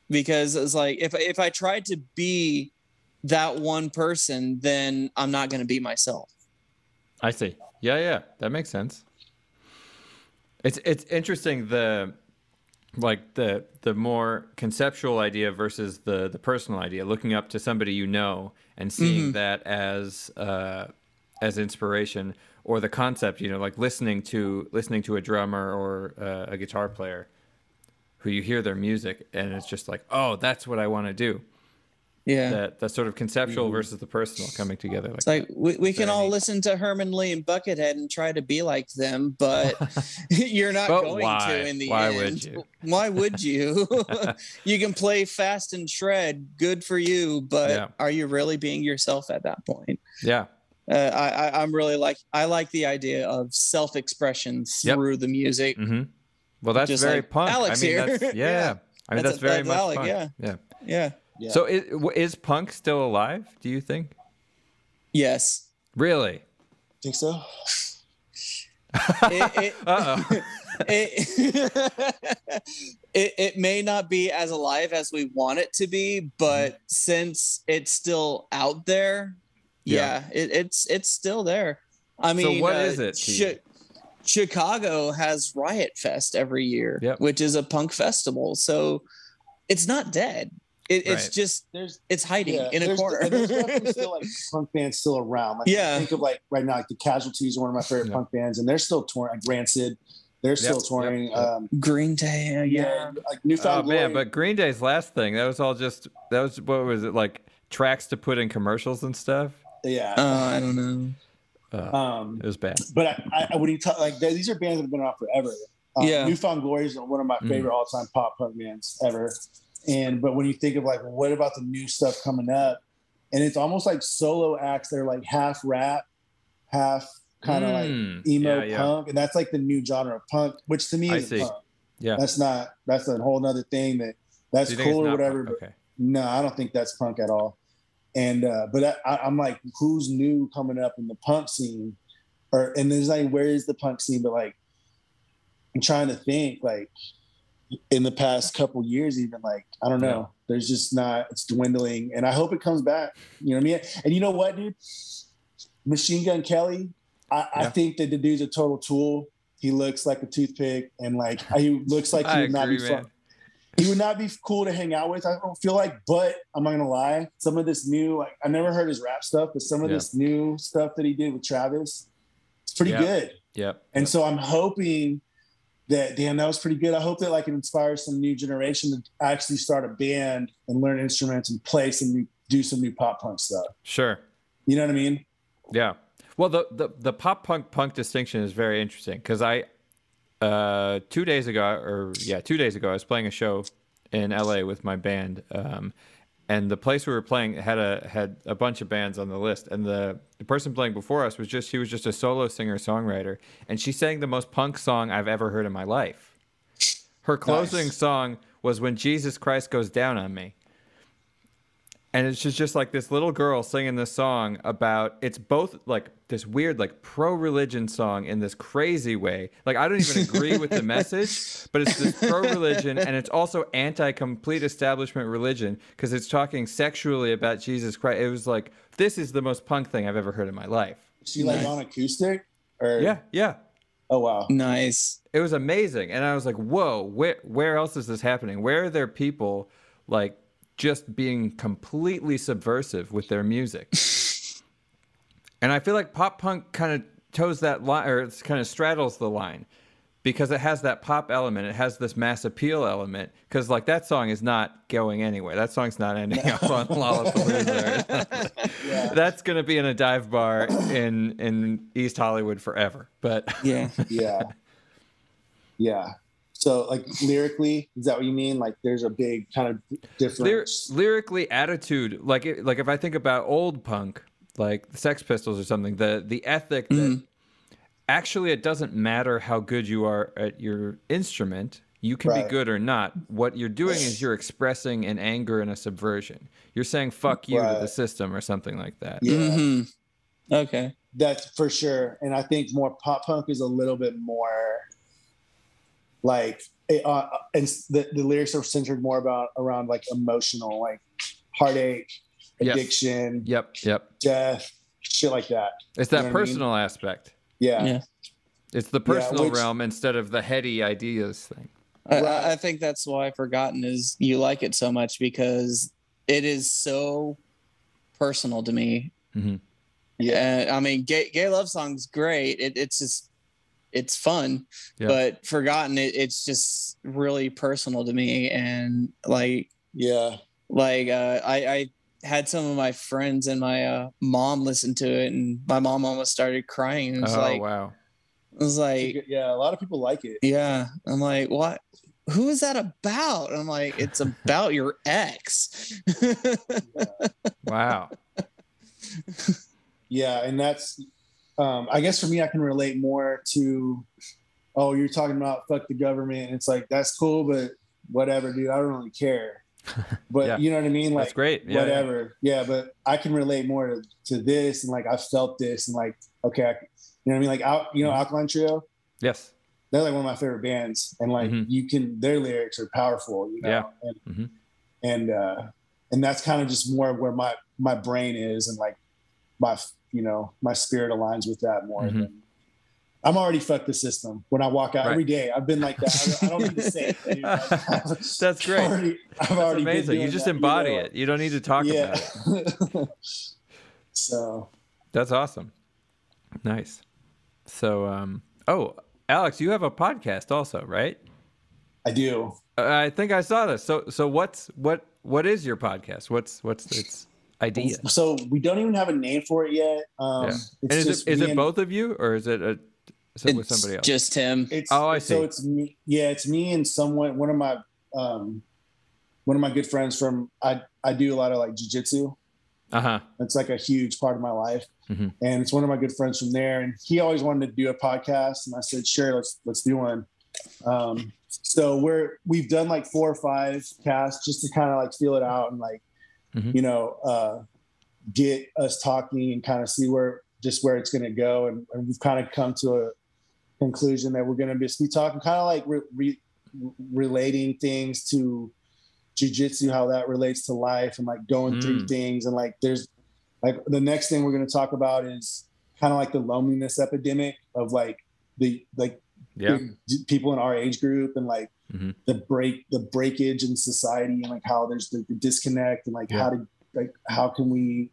because it's like if if i tried to be that one person, then I'm not going to be myself. I see. Yeah, yeah, that makes sense. It's it's interesting the like the the more conceptual idea versus the the personal idea. Looking up to somebody you know and seeing Mm-hmm. that as uh, as inspiration, or the concept. You know, like listening to listening to a drummer or uh, a guitar player who you hear their music and it's just like, oh, that's what I want to do. Yeah. That that sort of conceptual versus the personal coming together. Like, It's like we, we can Very all listen to Herman Li and Buckethead and try to be like them, but you're not But going why? to in the Why end. would you? Why would you? you can play fast and shred, good for you, but Yeah. are you really being yourself at that point? yeah, Uh, I, I I'm really like I like the idea of self-expression Yep. through the music. hmm Well, that's Just very like punk. Alex I mean, here. That's, yeah. Yeah. I mean, That's- that's, very that's much Alec, punk. yeah. yeah. Yeah. Yeah. So is, is punk still alive? Do you think? Yes. Really? Think so? It, it, Uh oh. it, it it may not be as alive as we want it to be, but since it's still out there, Yeah. yeah, it, it's it's still there. I So mean, what uh, is it you? Chicago has Riot Fest every year, Yep. which is a punk festival. So it's not dead. It, It's Right. just There's it's hiding yeah, in a corner. and there's definitely still like punk bands still around. Like, Yeah. Think of like right now, like the Casualties are one of my favorite Yeah. punk bands, and they're still touring. Like Rancid, they're still touring. yep, yep. Um, Green Day, uh, yeah. like Oh New Found man, but Green Day's last thing that was all just that was what was it like tracks to put in commercials and stuff. yeah. Oh, I don't know. Uh, um, it was bad. but I, I, when you talk like these are bands that have been around forever. Um, Yeah. New Found Glory is one of my Mm. favorite all-time pop punk bands ever. And but when you think of like, what about the new stuff coming up? And it's almost like solo acts. They're like half rap, half kind of like Mm, emo yeah, yeah. punk, and that's like the new genre of punk, which to me I is see. punk. Yeah. That's not. That's a whole nother thing that that's Do you think it's cool or whatever. punk? But Okay. no, I don't think that's punk at all. And uh, but I, I, I'm like, who's new coming up in the punk scene? Or and there's like, where is the punk scene? But like, I'm trying to think. Like, in the past couple years, even like, I don't know. Yeah. There's just not. It's dwindling, and I hope it comes back. You know what I mean? And you know what, dude? Machine Gun Kelly. I, I think that the dude's a total tool. He looks like a toothpick, and like he looks like he would not agree, be man. fun he would not be cool to hang out with. I don't feel like, but I'm not gonna lie. Some of this new, like I never heard his rap stuff, but some of Yeah. this new stuff that he did with Travis, it's pretty Yeah. good. Yep. And so I'm hoping that damn, that was pretty good. I hope that like it inspires some new generation to actually start a band and learn instruments and play some new, do some new pop punk stuff. Sure. You know what I mean? Yeah. Well, the, the, the pop punk punk distinction is very interesting because I, uh, two days ago, or yeah, two days ago, I was playing a show in LA with my band. Um, and the place we were playing had a had a bunch of bands on the list, and the, the person playing before us was just she was just a solo singer songwriter, and she sang the most punk song I've ever heard in my life. Her closing Nice. song was "When Jesus Christ Goes Down on Me," and it's just just like this little girl singing this song about it's both like this weird like pro religion song in this crazy way like i don't even agree with the message but it's this pro religion and it's also anti complete establishment religion because it's talking sexually about jesus christ it was like this is the most punk thing i've ever heard in my life Is she like Nice. on acoustic? Or yeah yeah Oh wow. Nice. it was amazing and i was like whoa where where else is this happening where are there people like just being completely subversive with their music. And i feel like pop punk kind of toes that line or it's kind of straddles the line because it has that pop element it has this mass appeal element because like that song is not going anywhere. That song's not ending up on lollapalooza. Yeah. that's going to be in a dive bar in in east hollywood forever but Yeah. yeah. Yeah so like lyrically is that what you mean? Like there's a big kind of Lyr- difference lyrically attitude like it, like if i think about old punk like the sex pistols or something the the ethic that Mhm. actually it doesn't matter how good you are at your instrument you can be good or not. What you're doing is you're expressing an anger and a subversion. You're saying fuck you to the system or something like that. Yeah. Hmm Okay. that's for sure. And i think more pop punk is a little bit more like it, uh, and the, the lyrics are centered more about around like emotional like heartache Yes. addiction, Yep. Yep. death, shit like that. It's that You know what I mean? personal aspect. Yeah. Yeah. It's the personal which- realm instead of the heady ideas thing. I, Right. I- I think that's why Forgotten is you like it so much because it is so personal to me. Mhm. Yeah, I mean, gay, gay love song's great. It, it's just it's fun, Yeah. but Forgotten, it, it's just really personal to me. And like, Yeah. like uh, I, I had some of my friends and my uh, mom listen to it, and my mom almost started crying. It was oh like, wow. it was like, Yeah. A lot of people like it. yeah. I'm like, what? Who is that about? I'm like, it's about your ex. Wow. Yeah. And that's, um, I guess for me, I can relate more to, oh, you're talking about fuck the government. It's like, that's cool, but whatever, dude. I don't really care. But Yeah. you know what I mean? Like, That's great. Yeah, yeah. whatever. Yeah, but I can relate more to, to this and like I felt this and like okay, I, you know what I mean? Like out, you know, Mm-hmm. Alkaline Trio, Yes. they're like one of my favorite bands, and like Mhm. you can their lyrics are powerful, you know, Yeah. and Mhm. and uh, and that's kind of just more where my my brain is and like my you know my spirit aligns with that more Mhm. than. I'm already fucked the system when I walk out Right. every day. I've been like that. I, I don't need to say it. Dude. That's great. Already, I've That's already amazing. You just that, embody know. it. You don't need to talk yeah. about it. so That's awesome. Nice. So, um, oh, Alex, you have a podcast also, right? I do. I think I saw this. So, so what's what what is your podcast? What's what's its idea? So we don't even have a name for it yet. Um, Yeah. It's And is just it is it and- both of you or is it a is it with somebody else? Just him. It's, Oh, I So see. it's me. Yeah, it's me and someone. One of my um, one of my good friends from. I I do a lot of like jujitsu. Uh huh. It's like a huge part of my life, Mhm. and it's one of my good friends from there. And he always wanted to do a podcast, and I said, "Sure, let's let's do one." Um, so we're we've done like four or five casts just to kind of like feel it out and like Mhm. you know uh, get us talking and kind of see where just where it's going to go. And, and we've kind of come to a conclusion that we're going to just be talking kind of like re- re- relating things to jujitsu, how that relates to life and like going through Mm. things. And like, there's like the next thing we're going to talk about is kind of like the loneliness epidemic of like the, like Yeah. people in our age group and like Mhm. the break, the breakage in society and like how there's the, the disconnect and like Yeah. how to, like, how can we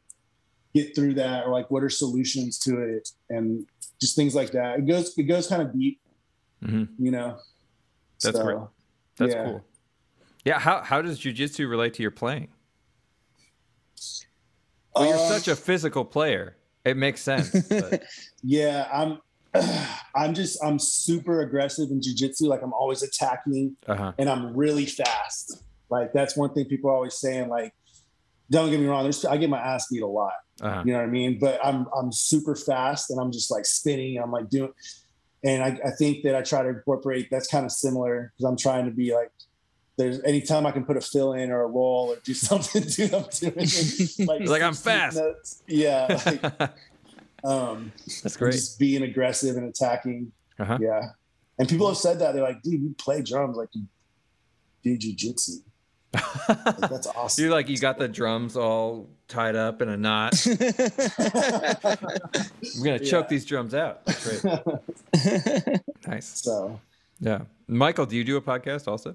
get through that or like what are solutions to it and just things like that. It goes, it goes kind of deep, hmm you know? That's So, great. That's yeah. cool. Yeah. How how does jujitsu relate to your playing? Well, you're Uh, such a physical player. It makes sense. Yeah, I'm. I'm just I'm super aggressive in jujitsu. Like I'm always attacking, uh-huh. and I'm really fast. Like that's one thing people are always saying. Like, don't get me wrong. There's I get my ass beat a lot. Uh-huh. You know what I mean? But I'm I'm super fast, and I'm just like spinning. I'm like doing, and I, I think that I try to incorporate. That's kind of similar because I'm trying to be like. There's anytime I can put a fill in or a roll or do something, dude, I'm doing it. like, Like, I'm fast. notes. Yeah. Like, um, That's great. just being aggressive and attacking. Uh-huh. Yeah. And people have said that. They're like, dude, you play drums like you do jujitsu. Like, that's awesome. You're like you got the drums all tied up in a knot. I'm gonna choke Yeah. these drums out. That's great. Nice. so Yeah. Michael, do you do a podcast also?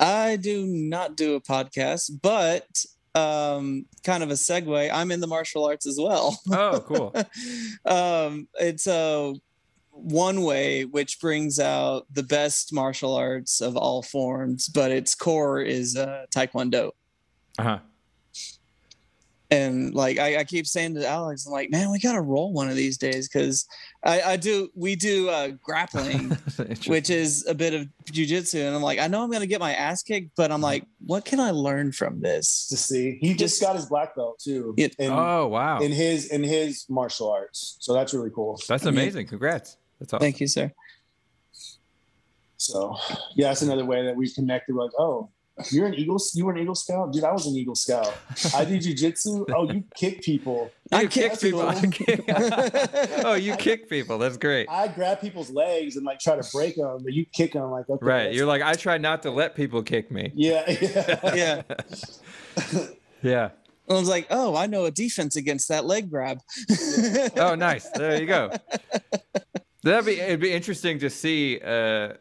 I do not do a podcast, but um, kind of a segue. I'm in the martial arts as well. Oh, cool. um, it's a one way which brings out the best martial arts of all forms, but its core is uh, Taekwondo. Uh-huh. And like I, I keep saying to Alex, I'm like, man, we gotta roll one of these days because I, I do we do uh, grappling, which is a bit of jujitsu, and I'm like, I know I'm gonna get my ass kicked, but I'm like, what can I learn from this? to see, he just got his black belt too It- in, oh wow. in his in his martial arts. So that's really cool. That's amazing. Congrats. That's awesome. Thank you, sir. So yeah, that's another way that we connected. Like, oh, you're an Eagle. You were an Eagle Scout, dude. I was an Eagle Scout. I do jujitsu. Oh, you kick people. You I kick kick people. people. oh, you kick people. That's great. I grab people's legs and like try to break them, but you kick them. Like, okay, Right. You're like, I try not to let people kick me. yeah, yeah. Yeah. Yeah. I was like, oh, I know a defense against that leg grab. oh, nice. There you go. That'd be it'd be interesting to see uh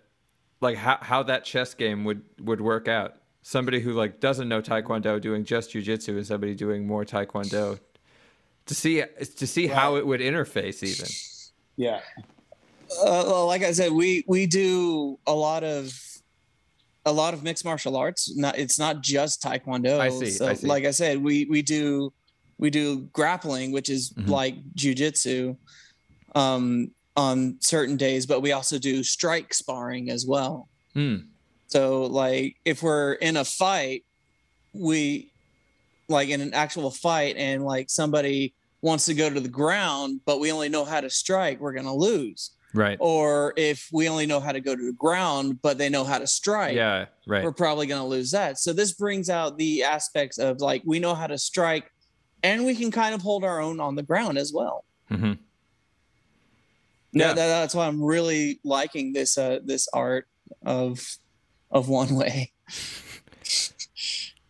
like how, how that chess game would would work out. Somebody who like doesn't know taekwondo doing just jujitsu and somebody doing more taekwondo to see to see right. how it would interface even. Yeah. Uh, well, like I said, we we do a lot of a lot of mixed martial arts. Not it's not just taekwondo. I see. So, I see. like I said, we we do we do grappling, which is Mhm. like jujitsu, um, on certain days, but we also do strike sparring as well. Hmm. So like if we're in a fight, we like in an actual fight and like somebody wants to go to the ground, but we only know how to strike, we're gonna lose. Right. Or if we only know how to go to the ground, but they know how to strike, Yeah. Right. we're probably gonna lose that. So this brings out the aspects of like we know how to strike and we can kind of hold our own on the ground as well. Mm-hmm. Yeah, that, that's why I'm really liking this uh this art of of one way.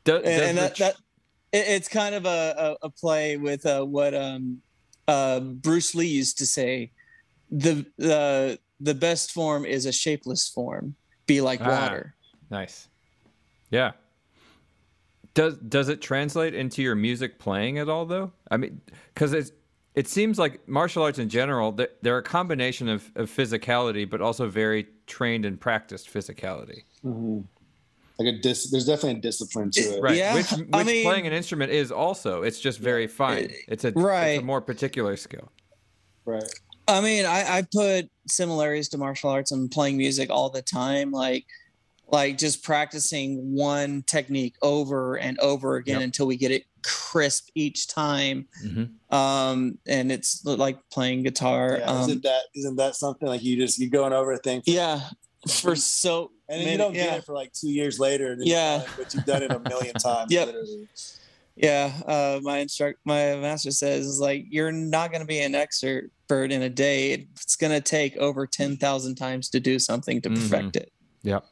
And, does and that, that it, it's kind of a, a, a play with uh, what um, uh, Bruce Lee used to say: the the the best form is a shapeless form. Be like Ah. water. Nice. Yeah. Does does it translate into your music playing at all though? I mean, because it's it seems like martial arts in general they're, they're a combination of, of physicality, but also very trained and practiced physicality. Mhm. Like a dis- there's definitely a discipline to it. Right. Yeah, which which I mean- playing an instrument is also. It's just very fine. It's a it's a Right. more particular skill. Right. I mean, I, I put similarities to martial arts and playing music all the time, like like just practicing one technique over and over again Yep. until we get it crisp each time. hmm Um, and it's like playing guitar. Yeah, um, isn't that isn't that something like you just you going over a thing yeah, for so and then many- you don't yeah. get it for like two years later. And Yeah. find- but you've done it a million times. Yep. literally. Yeah, uh, my instruct my master says is like you're not going to be an expert in a day. It's going to take over ten thousand times to do something to Mhm. perfect it. Yep.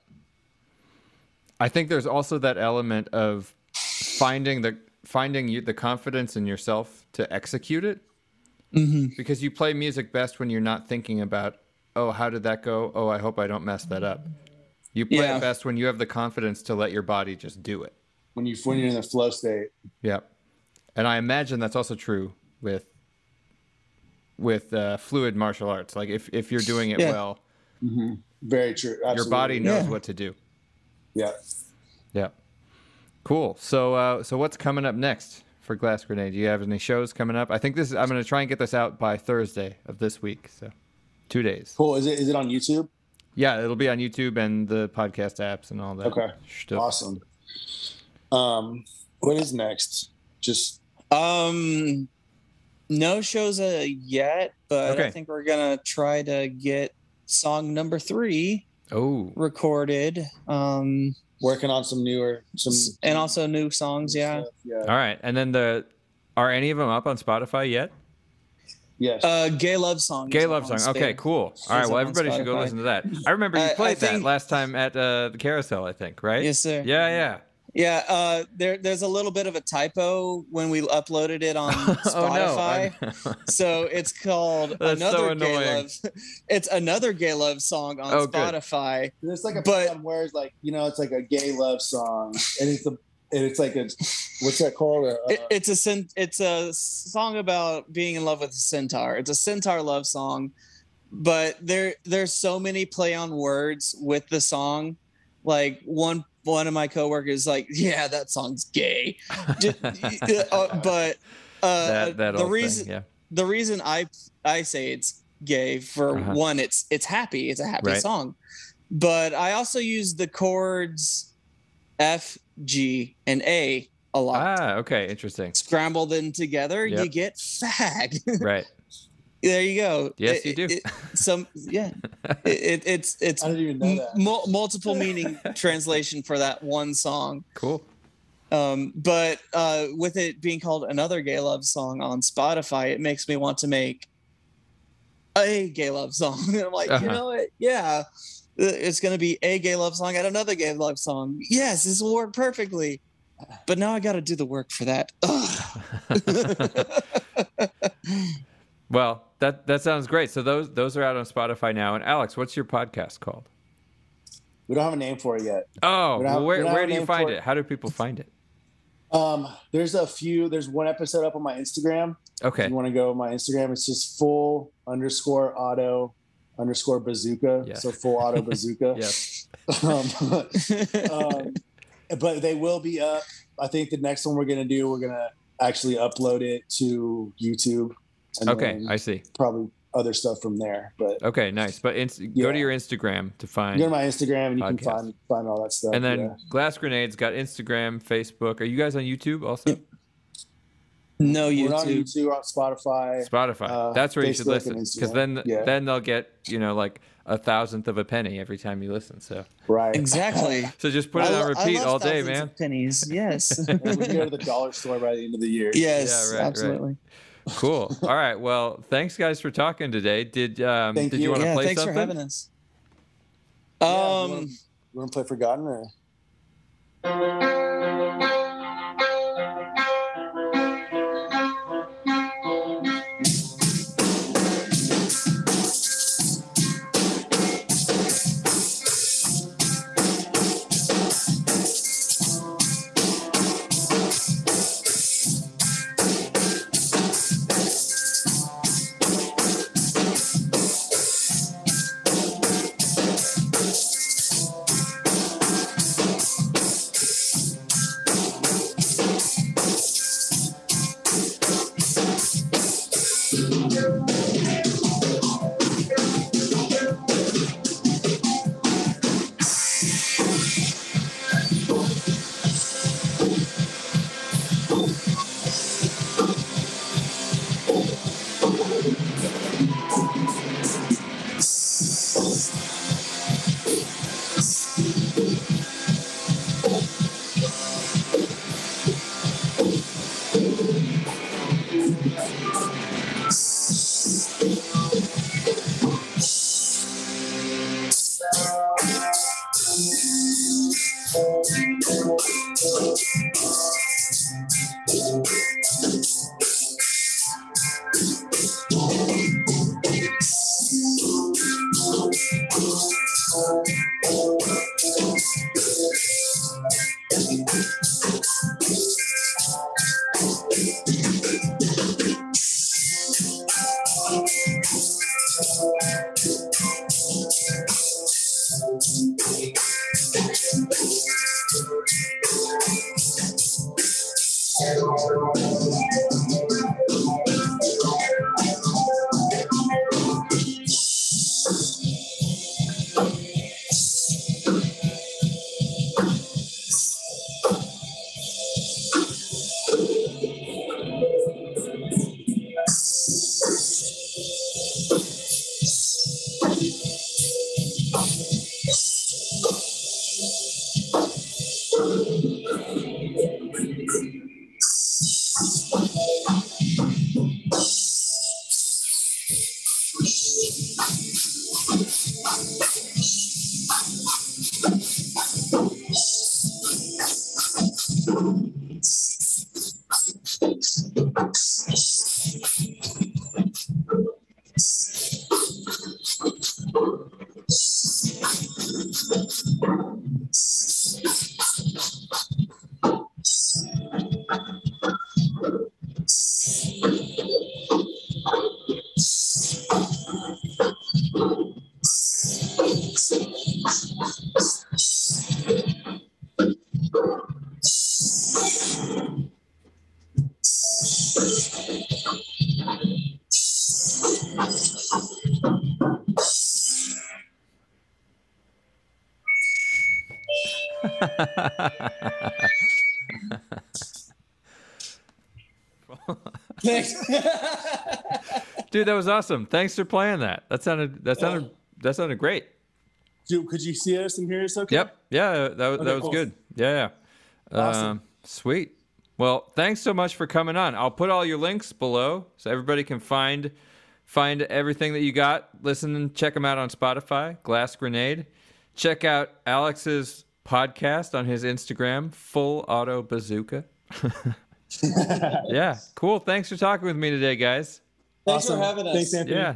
I think there's also that element of finding the finding you the confidence in yourself to execute it Mm-hmm. because you play music best when you're not thinking about oh how did that go oh i hope i don't mess that up you play Yeah. it best when you have the confidence to let your body just do it When you when you're in the flow state. yep and i imagine that's also true with with uh, fluid martial arts like if, if you're doing it Yeah. well Very true. your body knows Yeah. what to do Yeah. yeah cool so uh, so what's coming up next for glass grenade do you have any shows coming up i think this is i'm going to try and get this out by thursday of this week so two days Cool. Is it is it on YouTube? Yeah, it'll be on YouTube and the podcast apps and all that. Okay. Stuff. Awesome. Um, what is next? Just Um, no shows uh, yet, but Okay. I think we're gonna try to get song number three Oh, recorded. Um, working on some newer some and also new songs. Yeah. stuff. Yeah. all right. And then the are any of them up on Spotify yet? Yes. Uh, gay love song. Gay love on song. Okay, Sp- cool. All right. up Well, everybody should go listen to that. I remember you I- I played that think- last time at uh, the carousel. I think right. Yes, sir. Yeah, yeah. Yeah, uh, there there's a little bit of a typo when we uploaded it on Spotify. oh no. so it's called That's so another gay love. It's another gay love song on Oh, good. Spotify. There's like a but- but, where it's like you know it's like a gay love song, and it's a and it's like a what's that called? Uh, It, it's a cen- it's a song about being in love with a centaur. It's a centaur love song, but there there's so many play on words with the song. Like one one of my coworkers like, yeah, that song's gay, uh, but uh, that that the reason thing. Yeah. the reason I I say it's gay for Uh-huh. one, it's it's happy, it's a happy Right. song, but I also use the chords F, G, and A a lot. Ah, okay. Interesting. Scramble them together, Yep. you get fag. Right. There you go. Yes, It- you do. it- some yeah, it, it, it's it's I didn't even know that. mul- multiple meaning translation for that one song. Cool. Um, but uh, with it being called another gay love song on Spotify, it makes me want to make a gay love song. And I'm like, Uh-huh. you know what? Yeah, it's going to be a gay love song and another gay love song. Yes, this will work perfectly. but now I got to do the work for that. well, that that sounds great. So those those are out on Spotify now. And Alex, what's your podcast called? We don't have a name for it yet. Oh, where where do you find it? it? How do people find it? Um, there's a few. There's one episode up on my Instagram. Okay. If you want to go my Instagram? It's just full underscore auto underscore bazooka. Yeah. So full auto bazooka. yes. Um, um, but they will be up. I think the next one we're gonna do, we're gonna actually upload it to YouTube. Okay, I see. Probably other stuff from there. But okay, nice. But inst- yeah. go to your Instagram to find. Go to my Instagram and you podcast. can find find all that stuff. And then yeah. Glass Grenades got Instagram, Facebook. Are you guys on YouTube also? No YouTube. We're on YouTube, we're on Spotify. Spotify. Uh, That's where Facebook you should listen because then yeah. then they'll get you know like a thousandth of a penny every time you listen. So right, exactly. so just put it on repeat all day, man. pennies, yes. we go to the dollar store by the end of the year. Yes, yeah, right, absolutely. Right. Cool. All right. Well, thanks guys for talking today. Did um, Thank did you, you want to yeah, play thanks something? for having us. Um, yeah, you want to play Forgotten or? Dude, that was awesome. Thanks for playing that. That sounded that sounded uh, that sounded great. Dude, could you see us and hear us okay? Yep. Yeah, that, okay, that was cool. good. Yeah. yeah. Awesome. Um, sweet. Well, thanks so much for coming on. I'll put all your links below so everybody can find find everything that you got. Listen and check them out on Spotify, Glass Grenade. Check out Alex's podcast on his Instagram, Full Auto Bazooka. yeah, cool. Thanks for talking with me today, guys. Thanks Awesome. for having us. Thanks, Anthony. Yeah.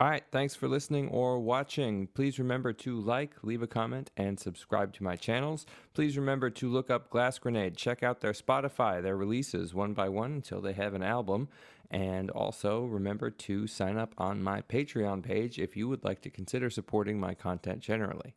All right. Thanks for listening or watching. Please remember to like, leave a comment, and subscribe to my channels. Please remember to look up Glass Grenade. Check out their Spotify, their releases one by one until they have an album. And also remember to sign up on my Patreon page if you would like to consider supporting my content generally.